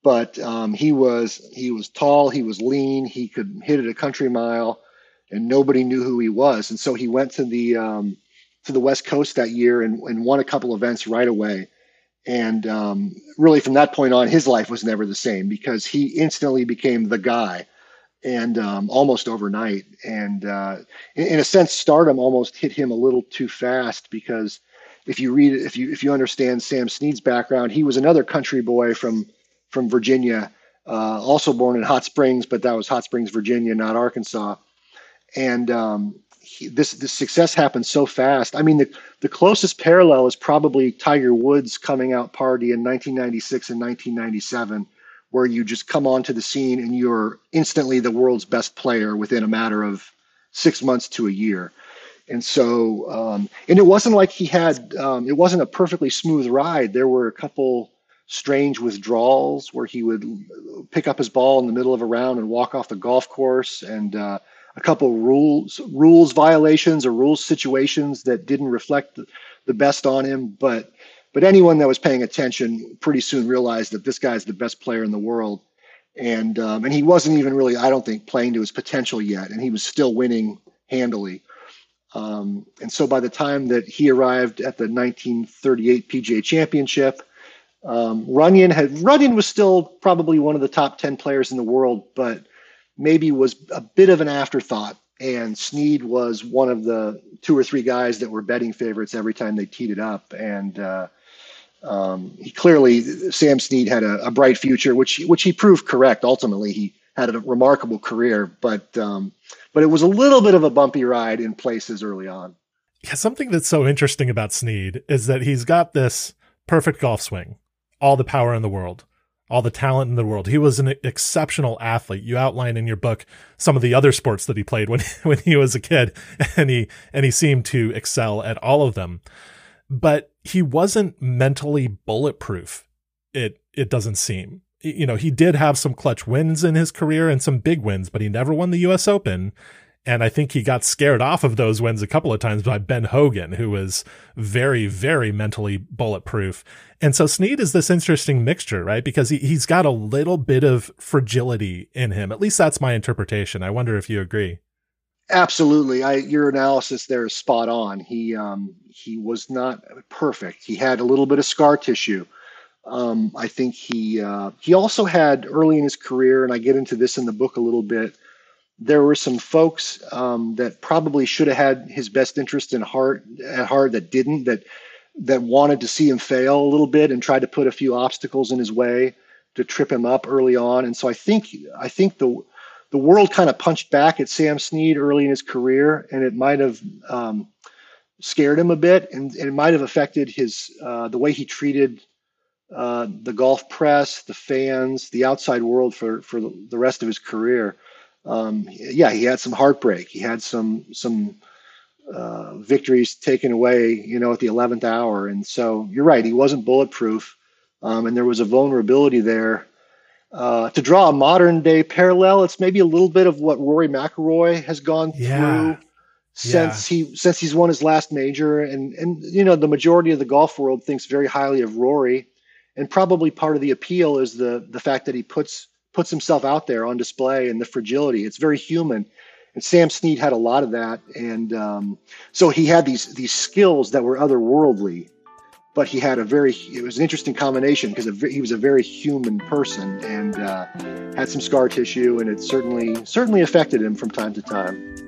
Speaker 2: but um, he was he was tall he was lean he could hit it a country mile and nobody knew who he was. And so he went to the um, to the west coast that year and, and won a couple events right away and um, really, from that point on, his life was never the same because he instantly became the guy, and um, almost overnight. And uh, in, in, a sense, stardom almost hit him a little too fast because if you read, if you if you understand Sam Snead's background, he was another country boy from from Virginia, uh, also born in Hot Springs, but that was Hot Springs, Virginia, not Arkansas. And um, this this success happened so fast. I mean, the the closest parallel is probably Tiger Woods coming out party in 1996 and 1997, where you just come onto the scene and you're instantly the world's best player within a matter of six months to a year. And so, um, and it wasn't like he had, um, it wasn't a perfectly smooth ride. There were a couple strange withdrawals where he would pick up his ball in the middle of a round and walk off the golf course. And uh, a couple rules rules violations or rules situations that didn't reflect the, best on him. But but anyone that was paying attention pretty soon realized that this guy's the best player in the world. And um, and he wasn't even really, I don't think, playing to his potential yet, and he was still winning handily. Um, and so by the time that he arrived at the 1938 PGA Championship, um, Runyan had Runyan was still probably one of the top 10 players in the world, but maybe was a bit of an afterthought. And Snead was one of the two or three guys that were betting favorites every time they teed it up. And uh, um, he clearly, Sam Snead had a, a, bright future, which which he proved correct. Ultimately, he had a remarkable career, but um, but it was a little bit of a bumpy ride in places early on.
Speaker 1: Yeah, something that's so interesting about Snead is that he's got this perfect golf swing, all the power in the world all the talent in the world. He was an exceptional athlete. You outline in your book some of the other sports that he played when when he was a kid, and he and he seemed to excel at all of them. But he wasn't mentally bulletproof. It it doesn't seem. You know, he did have some clutch wins in his career and some big wins, but he never won the U.S. Open. And I think he got scared off of those wins a couple of times by Ben Hogan, who was very, very mentally bulletproof. And so Snead is this interesting mixture, right? Because he, he's got a little bit of fragility in him. At least that's my interpretation. I wonder if you agree.
Speaker 2: Absolutely. I, your analysis there is spot on. He, um, he was not perfect. He had a little bit of scar tissue. Um, I think he, uh, he also had early in his career, and I get into this in the book a little bit, there were some folks um, that probably should have had his best interest in heart at heart that didn't that that wanted to see him fail a little bit and tried to put a few obstacles in his way to trip him up early on. And so I think I think the the world kind of punched back at Sam Snead early in his career, and it might have um, scared him a bit, and, and, it might have affected his uh, the way he treated uh, the golf press, the fans, the outside world for for the rest of his career um, yeah, he had some heartbreak. He had some some uh, victories taken away, you know, at the eleventh hour. And so you're right, he wasn't bulletproof, um, and there was a vulnerability there. Uh, to draw a modern day parallel, it's maybe a little bit of what Rory McIlroy has gone yeah. through since yeah. he since he's won his last major, and and you know the majority of the golf world thinks very highly of Rory, and probably part of the appeal is the the fact that he puts puts himself out there on display and the fragility. It's very human. And Sam Snead had a lot of that, and um, so he had these these skills that were otherworldly, but he had a very it was an interesting combination because he was a very human person and uh, had some scar tissue, and it certainly certainly affected him from time to time.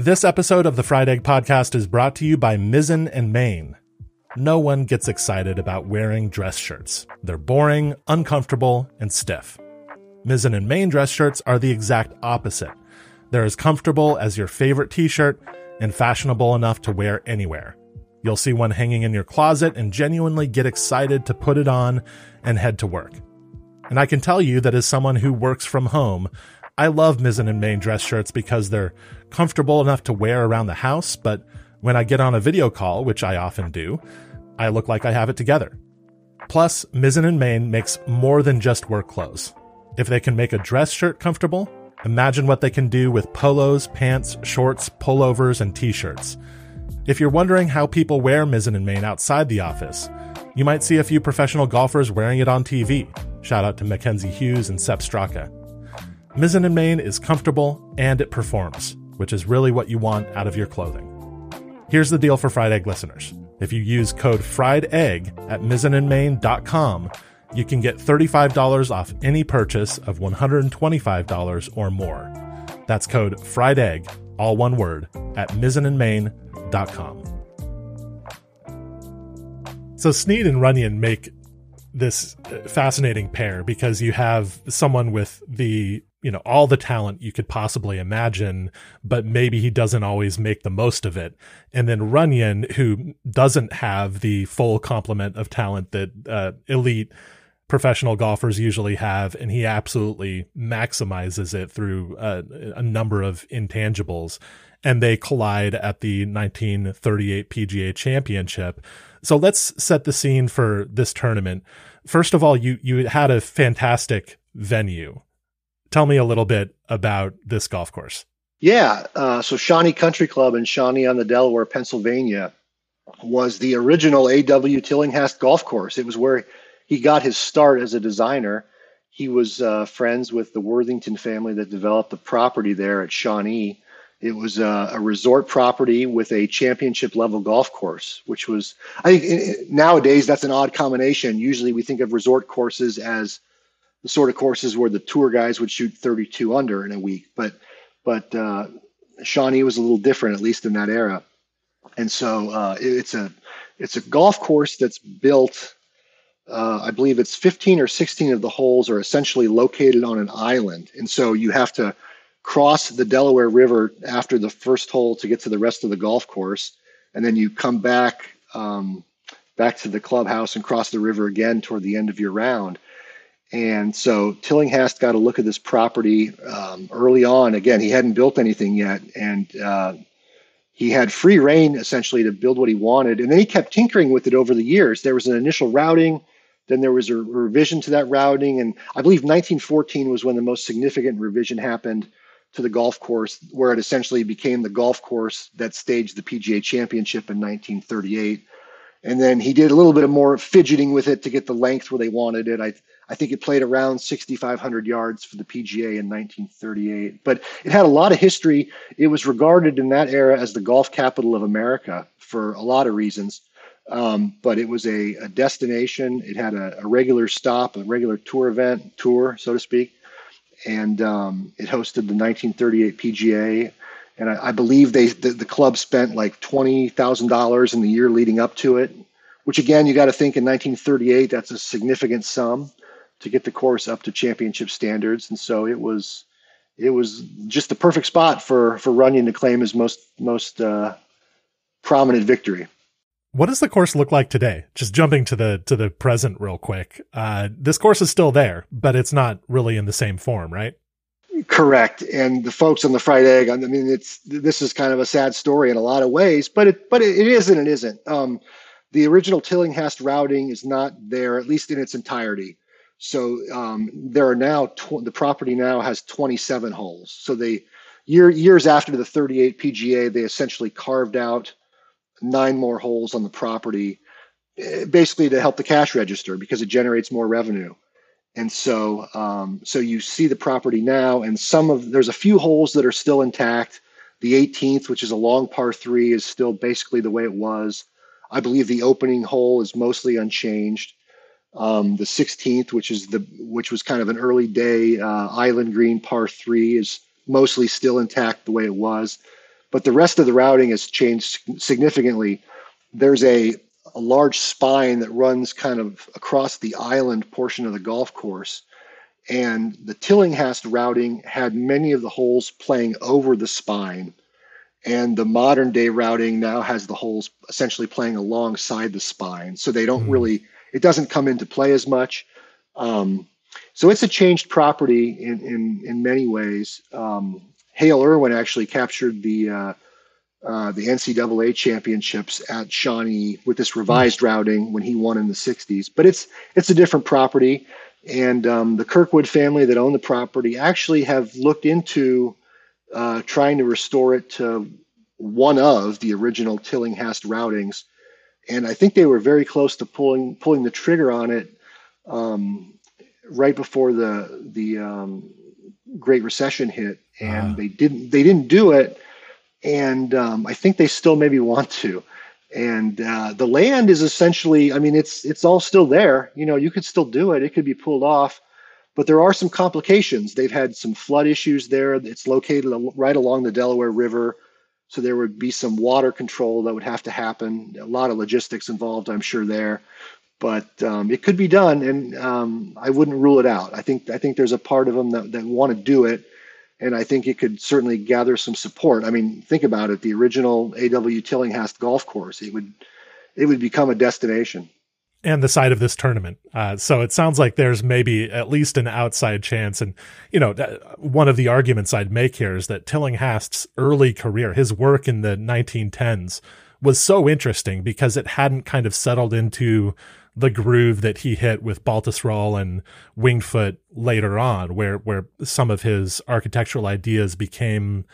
Speaker 1: This episode of the Fried Egg Podcast is brought to you by Mizzen and Main. No one gets excited about wearing dress shirts. They're boring, uncomfortable, and stiff. Mizzen and Main dress shirts are the exact opposite. They're as comfortable as your favorite t-shirt and fashionable enough to wear anywhere. You'll see one hanging in your closet and genuinely get excited to put it on and head to work. And I can tell you that as someone who works from home, I love Mizzen and Main dress shirts because they're comfortable enough to wear around the house, but when I get on a video call, which I often do, I look like I have it together. Plus, Mizzen and Main makes more than just work clothes. If they can make a dress shirt comfortable, imagine what they can do with polos, pants, shorts, pullovers, and t-shirts. If you're wondering how people wear Mizzen and Main outside the office, you might see a few professional golfers wearing it on TV. Shout out to Mackenzie Hughes and Sepp Straka. Mizzen and Main is comfortable and it performs, which is really what you want out of your clothing. Here's the deal for Fried Egg listeners. If you use code Fried Egg at mizzenandmain.com, you can get $35 off any purchase of $125 or more. That's code Fried Egg, all one word, at mizzenandmain.com. So Snead and Runyan make this uh, fascinating pair because you have someone with the you know all the talent you could possibly imagine but maybe he doesn't always make the most of it. And then runyan who doesn't have the full complement of talent that uh, elite professional golfers usually have and he absolutely maximizes it through uh, a number of intangibles. And they collide at the 1938 PGA championship. So let's set the scene for this tournament. First of all you you had a fantastic venue Tell me a little bit about this golf course.
Speaker 2: Yeah. Uh, so Shawnee Country Club in Shawnee on the Delaware, Pennsylvania, was the original A.W. Tillinghast golf course. It was where he got his start as a designer. He was uh, friends with the Worthington family that developed the property there at Shawnee. It was uh, a resort property with a championship level golf course, which was, I think nowadays that's an odd combination. Usually we think of resort courses as the sort of courses where the tour guys would shoot 32 under in a week. But but uh, Shawnee was a little different, at least in that era. And so uh, it, it's a it's a golf course that's built. Uh, I believe it's 15 or 16 of the holes are essentially located on an island, and so you have to cross the Delaware River after the first hole to get to the rest of the golf course, and then you come back um, back to the clubhouse and cross the river again toward the end of your round. And so Tillinghast got a look at this property um, early on. Again, he hadn't built anything yet, and uh, he had free reign essentially to build what he wanted. And then he kept tinkering with it over the years. There was an initial routing, then there was a revision to that routing. And I believe 1914 was when the most significant revision happened to the golf course, where it essentially became the golf course that staged the PGA championship in 1938. And then he did a little bit of more fidgeting with it to get the length where they wanted it. I I think it played around 6,500 yards for the PGA in 1938. But it had a lot of history. It was regarded in that era as the golf capital of America for a lot of reasons. Um, but it was a, a destination. It had a, a, regular stop, a regular tour event, tour, so to speak. And um, it hosted the 1938 PGA. And I, I believe they the, the club spent like $20,000 in the year leading up to it, which again, you got to think in 1938, that's a significant sum to get the course up to championship standards. And so it was it was just the perfect spot for for Runyan to claim his most most uh, prominent victory.
Speaker 1: What does the course look like today? Just jumping to the to the present real quick. Uh, this course is still there, but it's not really in the same form, right?
Speaker 2: Correct. And the folks on the fried egg, I mean, it's this is kind of a sad story in a lot of ways, but it but it, it is and it isn't. Um, the original Tillinghast routing is not there, at least in its entirety. So um, there are now tw- the property now has 27 holes. So they year, years after the 38 PGA, they essentially carved out nine more holes on the property, eh, basically to help the cash register because it generates more revenue. And so, um, so you see the property now, and some of there's a few holes that are still intact. The 18th, which is a long par three, is still basically the way it was. I believe the opening hole is mostly unchanged. Um, the 16th, which is the which was kind of an early day uh, island green par three, is mostly still intact the way it was, but the rest of the routing has changed significantly. There's a a large spine that runs kind of across the island portion of the golf course. And the Tillinghast routing had many of the holes playing over the spine. And the modern day routing now has the holes essentially playing alongside the spine. So they don't mm-hmm. really it doesn't come into play as much. Um, so it's a changed property in in, in many ways. Um, Hale Irwin actually captured the uh, uh, the NCAA championships at Shawnee with this revised routing when he won in the '60s. But it's it's a different property, and um, the Kirkwood family that own the property actually have looked into uh, trying to restore it to one of the original Tillinghast routings and I think they were very close to pulling pulling the trigger on it um, right before the the um, Great Recession hit, and uh. they didn't they didn't do it, and um, I think they still maybe want to. And uh, the land is essentially, I mean, it's it's all still there. You know, you could still do it; it could be pulled off, but there are some complications. They've had some flood issues there. It's located right along the Delaware River. So there would be some water control that would have to happen. A lot of logistics involved, I'm sure there, but um, it could be done, and um, I wouldn't rule it out. I think I think there's a part of them that, that want to do it, and I think it could certainly gather some support. I mean, think about it: the original A.W. Tillinghast golf course, it would it would become a destination
Speaker 1: and the side of this tournament. Uh, so it sounds like there's maybe at least an outside chance. And, you know, one of the arguments I'd make here is that Tillinghast's early career, his work in the 1910s, was so interesting because it hadn't kind of settled into the groove that he hit with Baltusrol and Winged Foot later on, where, where some of his architectural ideas became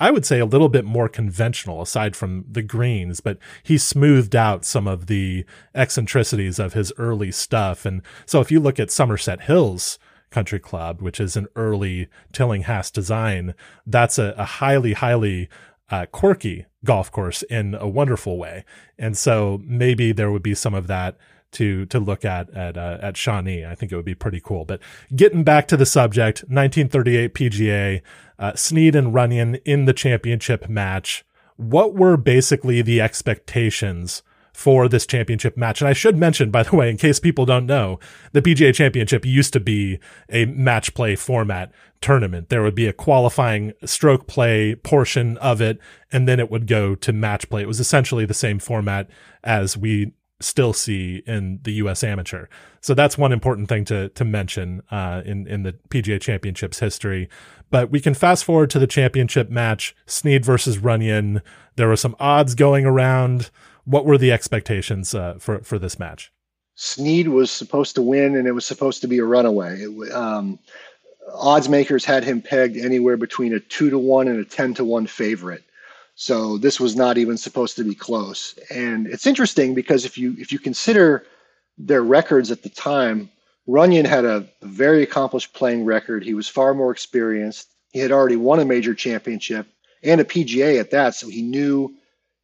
Speaker 1: I would say a little bit more conventional aside from the greens, but he smoothed out some of the eccentricities of his early stuff. And so if you look at Somerset Hills Country Club, which is an early Tillinghast design, that's a, a highly, highly uh, quirky golf course in a wonderful way. And so maybe there would be some of that to to look at at uh, at Shawnee. I think it would be pretty cool. But getting back to the subject, 1938 PGA, uh, Snead and Runyan in the championship match. What were basically the expectations for this championship match? And I should mention, by the way, in case people don't know, the PGA Championship used to be a match play format tournament. There would be a qualifying stroke play portion of it, and then it would go to match play. It was essentially the same format as we still see in the U.S. Amateur. So that's one important thing to to mention uh, in in the PGA Championships history. But we can fast forward to the championship match, Snead versus Runyan. There were some odds going around. What were the expectations uh, for for this match?
Speaker 2: Snead was supposed to win, and it was supposed to be a runaway. It, um, odds makers had him pegged anywhere between a two to one and a ten to one favorite. So this was not even supposed to be close. And it's interesting because if you if you consider their records at the time, Runyan had a very accomplished playing record. He was far more experienced. He had already won a major championship and a PGA at that, so he knew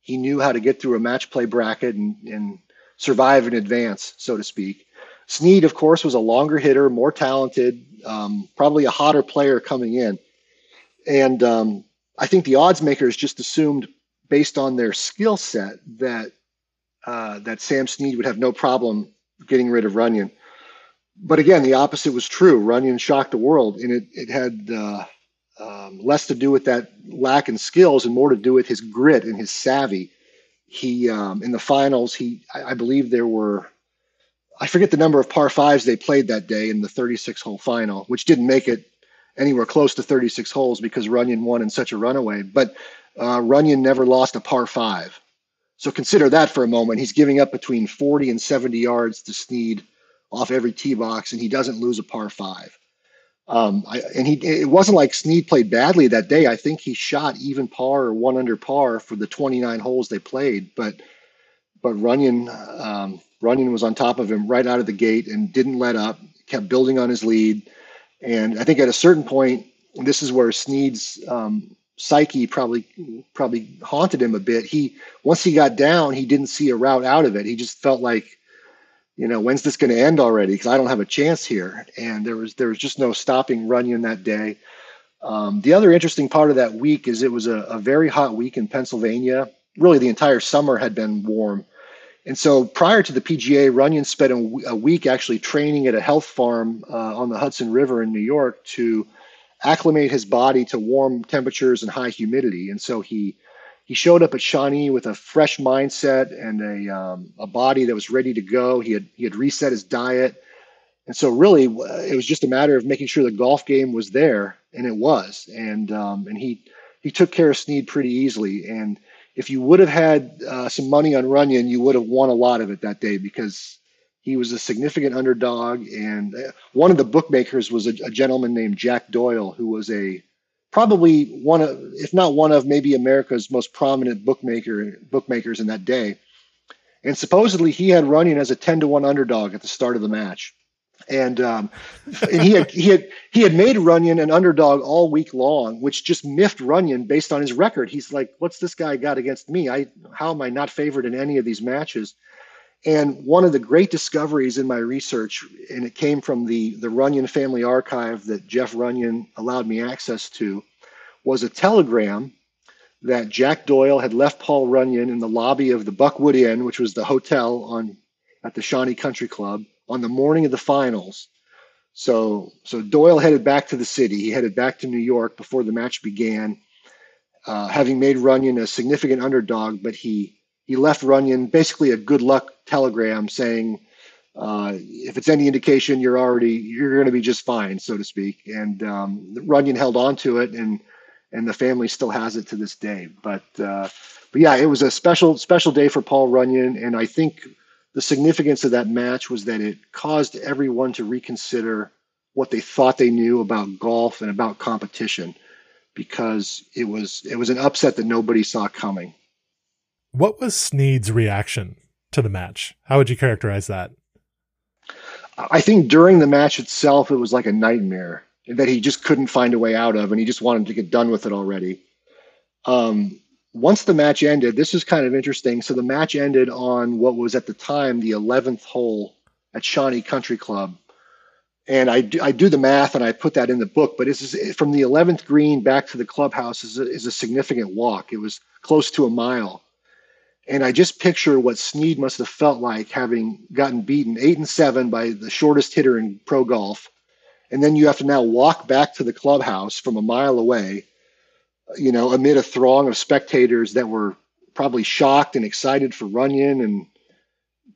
Speaker 2: he knew how to get through a match play bracket and, and survive in advance, so to speak. Snead, of course, was a longer hitter, more talented, um, probably a hotter player coming in. And um, I think the odds makers just assumed, based on their skill set, that uh, that Sam Snead would have no problem getting rid of Runyan. But again, the opposite was true. Runyan shocked the world, and it it had uh, um, less to do with that lack in skills and more to do with his grit and his savvy. He um, in the finals, he I, I believe there were I forget the number of par fives they played that day in the 36 hole final, which didn't make it anywhere close to 36 holes because Runyan won in such a runaway. But uh, Runyan never lost a par five. So consider that for a moment. He's giving up between 40 and 70 yards to Snead off every tee box, and he doesn't lose a par five. Um, I, and he it wasn't like Snead played badly that day. I think he shot even par or one under par for the 29 holes they played. But but Runyan um, Runyan was on top of him right out of the gate and didn't let up. Kept building on his lead. And I think at a certain point, this is where Snead's um, psyche probably probably haunted him a bit. He once he got down, he didn't see a route out of it. He just felt like, you know, when's this going to end already? Because I don't have a chance here. And there was there was just no stopping Runyan that day. Um, the other interesting part of that week is it was a, a very hot week in Pennsylvania. Really, the entire summer had been warm. And so prior to the PGA, Runyan spent a, week actually training at a health farm uh, on the Hudson River in New York to acclimate his body to warm temperatures and high humidity. And so he he showed up at Shawnee with a fresh mindset and a um, a body that was ready to go. He had he had reset his diet, and so really it was just a matter of making sure the golf game was there, and it was. And um, and he he took care of Snead pretty easily. And if you would have had uh, some money on Runyan, you would have won a lot of it that day because he was a significant underdog. And uh, one of the bookmakers was a, a gentleman named Jack Doyle, who was a probably one of, if not one of, maybe America's most prominent bookmaker bookmakers in that day. And supposedly he had Runyan as a ten to one underdog at the start of the match and um, and he had he had he had made Runyan an underdog all week long, which just miffed Runyan based on his record. He's like, "What's this guy got against me? I how am I not favored in any of these matches?" And one of the great discoveries in my research, and it came from the the Runyan family archive that Jeff Runyan allowed me access to, was a telegram that Jack Doyle had left Paul Runyan in the lobby of the Buckwood Inn, which was the hotel on at the Shawnee Country Club on the morning of the finals. So, so Doyle headed back to the city. He headed back to New York before the match began, uh, having made Runyan a significant underdog. But he he left Runyan basically a good luck telegram saying, uh, if it's any indication, you're already you're going to be just fine, so to speak. And um, Runyan held on to it, and and the family still has it to this day. But uh, but yeah, it was a special special day for Paul Runyan, and I think the significance of that match was that it caused everyone to reconsider what they thought they knew about golf and about competition because it was it was an upset that nobody saw coming.
Speaker 1: What was Snead's reaction to the match? How would you characterize that?
Speaker 2: I think during the match itself, it was like a nightmare that he just couldn't find a way out of, and he just wanted to get done with it already. Um, once the match ended, this is kind of interesting. So the match ended on what was at the time the 11th hole at Shawnee Country Club. And I do, I do the math and I put that in the book, but it's from the 11th green back to the clubhouse is a, is a significant walk. It was close to a mile. And I just picture what Snead must have felt like having gotten beaten eight and seven by the shortest hitter in pro golf. And then you have to now walk back to the clubhouse from a mile away you know, amid a throng of spectators that were probably shocked and excited for Runyan and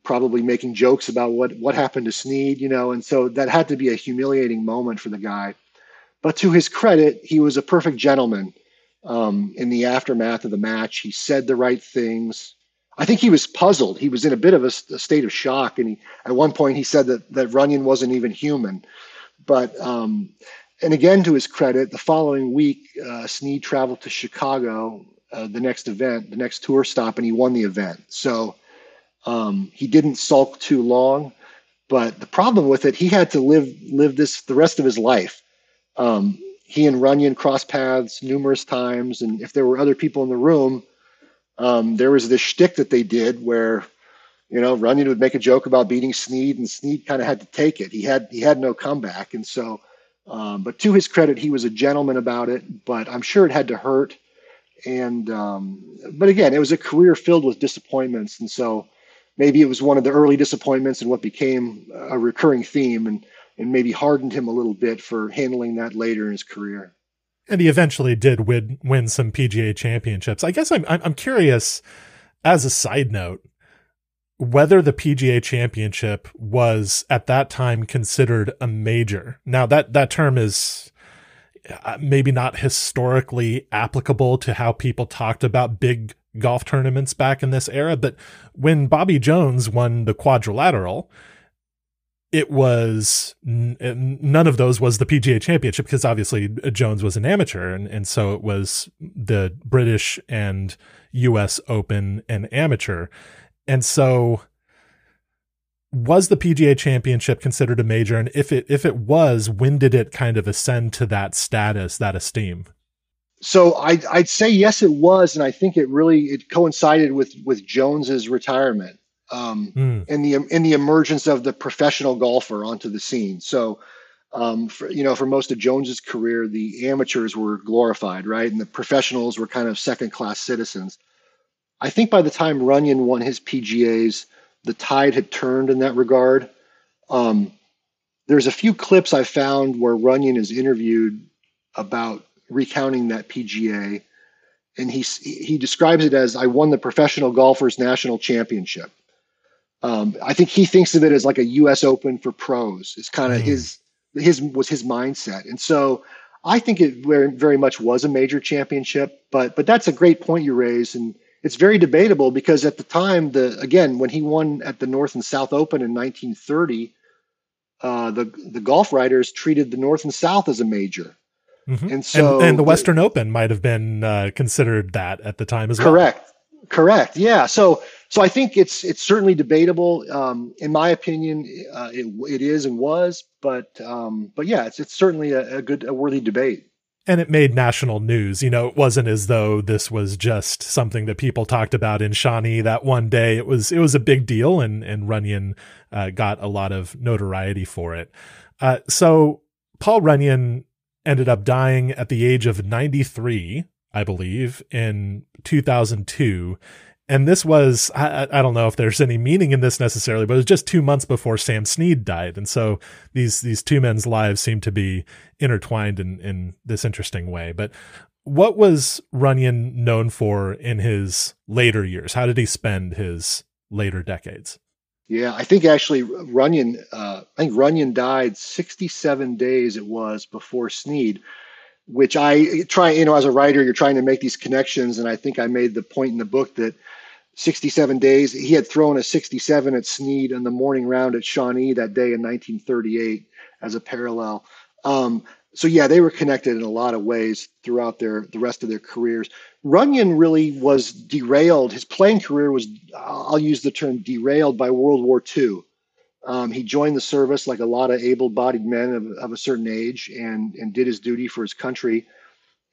Speaker 2: probably making jokes about what what happened to Snead, you know, and so that had to be a humiliating moment for the guy. But to his credit, he was a perfect gentleman. Um, in the aftermath of the match, he said the right things. I think he was puzzled. He was in a bit of a, a state of shock, and he, at one point he said that that Runyan wasn't even human. But um, and again, to his credit, the following week, uh, Snead traveled to Chicago, uh, the next event, the next tour stop, and he won the event. So um, he didn't sulk too long, but the problem with it, he had to live live this the rest of his life. Um, he and Runyan crossed paths numerous times, and if there were other people in the room, um, there was this shtick that they did where, you know, Runyan would make a joke about beating Snead, and Snead kind of had to take it. He had he had no comeback, and so. Um, but to his credit, he was a gentleman about it. But I'm sure it had to hurt. And um, but again, it was a career filled with disappointments, and so maybe it was one of the early disappointments and what became a recurring theme and, and maybe hardened him a little bit for handling that later in his career.
Speaker 1: And he eventually did win, win some PGA championships. I guess I'm, I'm curious as a side note, whether the PGA championship was at that time considered a major. Now that, that term is uh, maybe not historically applicable to how people talked about big golf tournaments back in this era. But when Bobby Jones won the quadrilateral, it was none of those was the PGA championship because obviously Jones was an amateur. And, and so it was the British and US Open and amateur. And so was the PGA championship considered a major? And if it, if it was, when did it kind of ascend to that status, that esteem?
Speaker 2: so I'd, I'd say yes, it was, and I think it really it coincided with with Jones's retirement um, mm. and the in the emergence of the professional golfer onto the scene. So, um, for, you know, for most of Jones's career, the amateurs were glorified, right, and the professionals were kind of second class citizens. I think by the time Runyan won his PGA's, the tide had turned in that regard. Um, there's a few clips I found where Runyan is interviewed about recounting that PGA, and he he describes it as I won the professional golfers national championship. Um, I think he thinks of it as like a U.S. Open for pros. It's kind of mm. his his was his mindset, and so I think it very very much was a major championship. But but that's a great point you raise, and it's very debatable because at the time the again when he won at the North and South Open in 1930. Uh, the the golf writers treated the North and South as a major,
Speaker 1: Mm-hmm. And so, and, and, the Western the, Open might have been uh, considered that at the time as
Speaker 2: correct. well. Correct, correct, yeah. So, so I think it's it's certainly debatable. Um, in my opinion, uh, it it is and was, but um, but yeah, it's it's certainly a, a good, a worthy debate
Speaker 1: and it made national news. You know, it wasn't as though this was just something that people talked about in Shawnee that one day. It was it was a big deal, and and Runyan uh, got a lot of notoriety for it. Uh, so Paul Runyan ended up dying at the age of 93, I believe, in 2002. And this was, I, I, don't know if there's any meaning in this necessarily, but it was just two months before Sam Snead died. And so these, these two men's lives seem to be intertwined in, in this interesting way. But what was Runyan known for in his later years? How did he spend his later decades?
Speaker 2: Yeah, I think actually Runyan, uh, I think Runyan died 67 days it was before Snead, which I try, you know, as a writer, you're trying to make these connections. And I think I made the point in the book that 67 days, he had thrown a 67 at Snead in the morning round at Shawnee that day in 1938 as a parallel. Um, so yeah, they were connected in a lot of ways throughout their the rest of their careers. Runyan really was derailed. His playing career was, I'll use the term derailed by World War II. Um, he joined the service like a lot of able-bodied men of, of, a certain age and and did his duty for his country.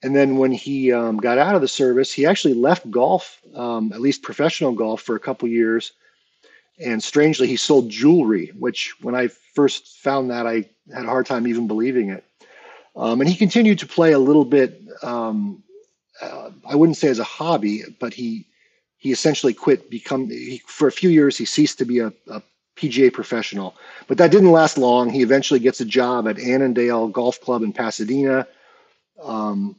Speaker 2: And then when he um, got out of the service, he actually left golf, um, at least professional golf, for a couple years. And strangely, he sold jewelry, which when I first found that, I had a hard time even believing it. Um, and he continued to play a little bit. Um, uh, I wouldn't say as a hobby, but he he essentially quit. Become he, for a few years, he ceased to be a, a, PGA professional. But that didn't last long. He eventually gets a job at Annandale Golf Club in Pasadena, um,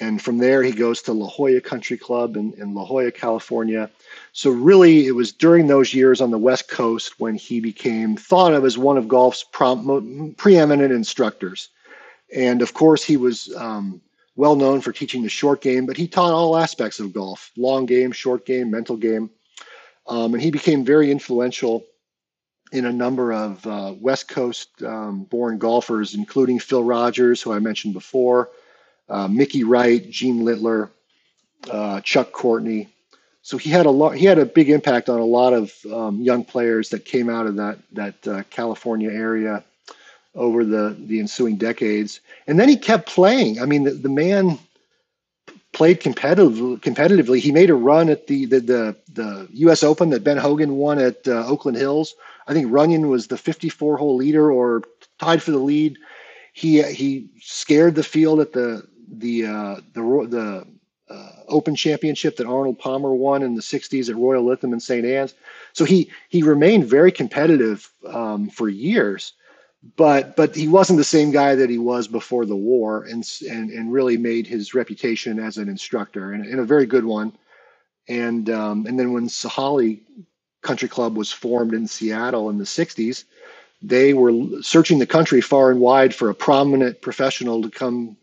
Speaker 2: And from there, he goes to La Jolla Country Club in, in La Jolla, California. So, really, it was during those years on the West Coast when he became thought of as one of golf's preeminent instructors. And of course, he was um, well known for teaching the short game, but he taught all aspects of golf long game, short game, mental game. Um, and he became very influential in a number of uh, West Coast um, born golfers, including Phil Rodgers, who I mentioned before, uh, Mickey Wright, Gene Littler, uh, Chuck Courtney. So he had a lot. He had a big impact on a lot of um, young players that came out of that that uh, California area over the the ensuing decades. And then he kept playing. I mean, the, the man played competitively. Competitively, he made a run at the the the, the U.S. Open that Ben Hogan won at uh, Oakland Hills. I think Runyan was the 54 hole leader or tied for the lead. He he scared the field at the the uh, the the uh, Open Championship that Arnold Palmer won in the '60s at Royal Lytham and St. Anne's. So he he remained very competitive um, for years, but but he wasn't the same guy that he was before the war, and and and really made his reputation as an instructor and, and a very good one. And um, and then when Sahalee Country Club was formed in Seattle in the '60s, they were searching the country far and wide for a prominent professional to come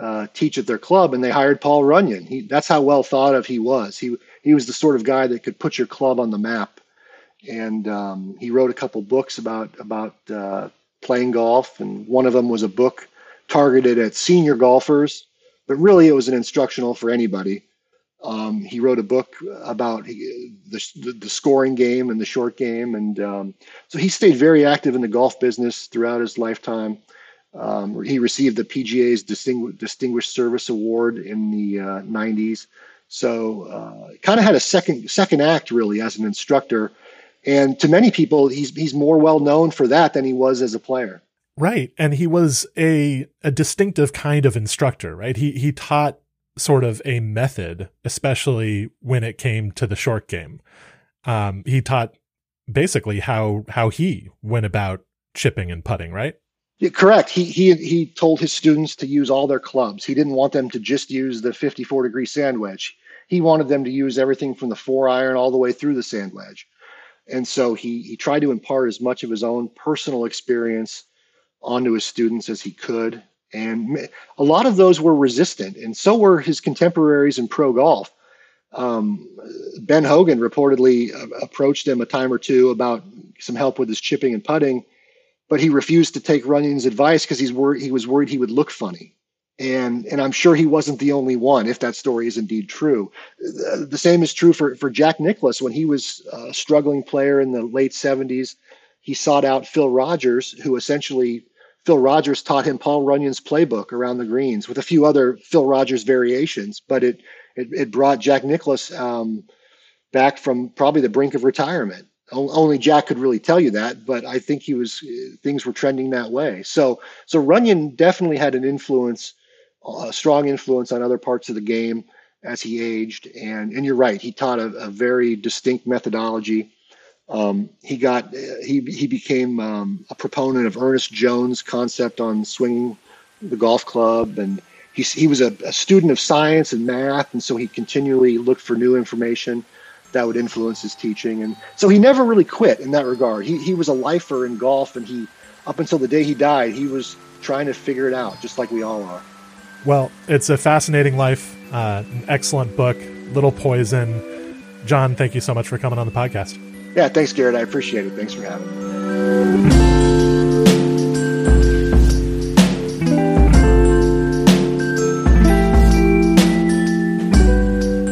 Speaker 2: uh, teach at their club, and they hired Paul Runyan. He, that's how well thought of he was. He he was the sort of guy that could put your club on the map, and um, he wrote a couple books about about uh, playing golf, and one of them was a book targeted at senior golfers, but really it was an instructional for anybody. Um, he wrote a book about the, the, scoring game and the short game, and um, so he stayed very active in the golf business throughout his lifetime. Um, he received the PGA's Distingu- Distinguished Service Award in the uh, 90s. So, uh, kind of had a second second act really as an instructor, and to many people, he's he's more well known for that than he was as a player.
Speaker 1: Right, and he was a a distinctive kind of instructor. Right, he he taught sort of a method, especially when it came to the short game. Um, he taught basically how how he went about chipping and putting. Right.
Speaker 2: Yeah, correct. He he he told his students to use all their clubs. He didn't want them to just use the 54 degree sand wedge. He wanted them to use everything from the four iron all the way through the sand wedge. And so he he tried to impart as much of his own personal experience onto his students as he could. And a lot of those were resistant, and so were his contemporaries in pro golf. Um, ben Hogan reportedly uh, approached him a time or two about some help with his chipping and putting but he refused to take Runyan's advice because he's worried he was worried he would look funny. And and I'm sure he wasn't the only one if that story is indeed true. The same is true for for Jack Nicklaus when he was a struggling player in the late 70s. He sought out Phil Rodgers, who essentially Phil Rodgers taught him Paul Runyan's playbook around the greens with a few other Phil Rodgers variations, but it it, it brought Jack Nicklaus um, back from probably the brink of retirement only Jack could really tell you that, but I think he was things were trending that way. So so Runyan definitely had an influence, a strong influence on other parts of the game as he aged. And and you're right, he taught a, a very distinct methodology. Um, he got he he became um, a proponent of Ernest Jones' concept on swinging the golf club, and he he was a, a student of science and math, and so he continually looked for new information that would influence his teaching. And so he never really quit in that regard. He, he was a lifer in golf, and he, up until the day he died, he was trying to figure it out, just like we all are.
Speaker 1: Well, it's a fascinating life, uh, an excellent book, Little Poison. John, thank you so much for coming on the podcast.
Speaker 2: Yeah, thanks, Garrett. I appreciate it. Thanks for having me.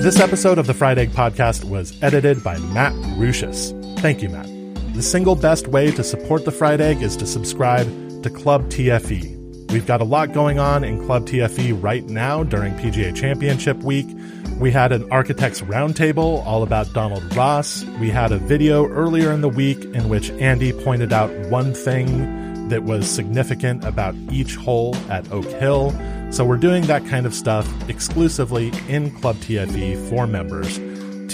Speaker 1: This episode of the Fried Egg Podcast was edited by Matt Ruchis. Thank you, Matt. The single best way to support the Fried Egg is to subscribe to Club TFE. We've got a lot going on in Club TFE right now during PGA Championship week. We had an architects roundtable all about Donald Ross. We had a video earlier in the week in which Andy pointed out one thing that was significant about each hole at Oak Hill. So we're doing that kind of stuff exclusively in Club TFE for members.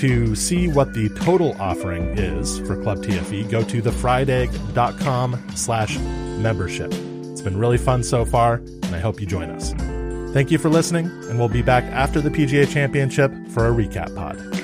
Speaker 1: To see what the total offering is for Club TFE, go to thefriedegg.com slash membership. It's been really fun so far, and I hope you join us. Thank you for listening, and we'll be back after the PGA Championship for a recap pod.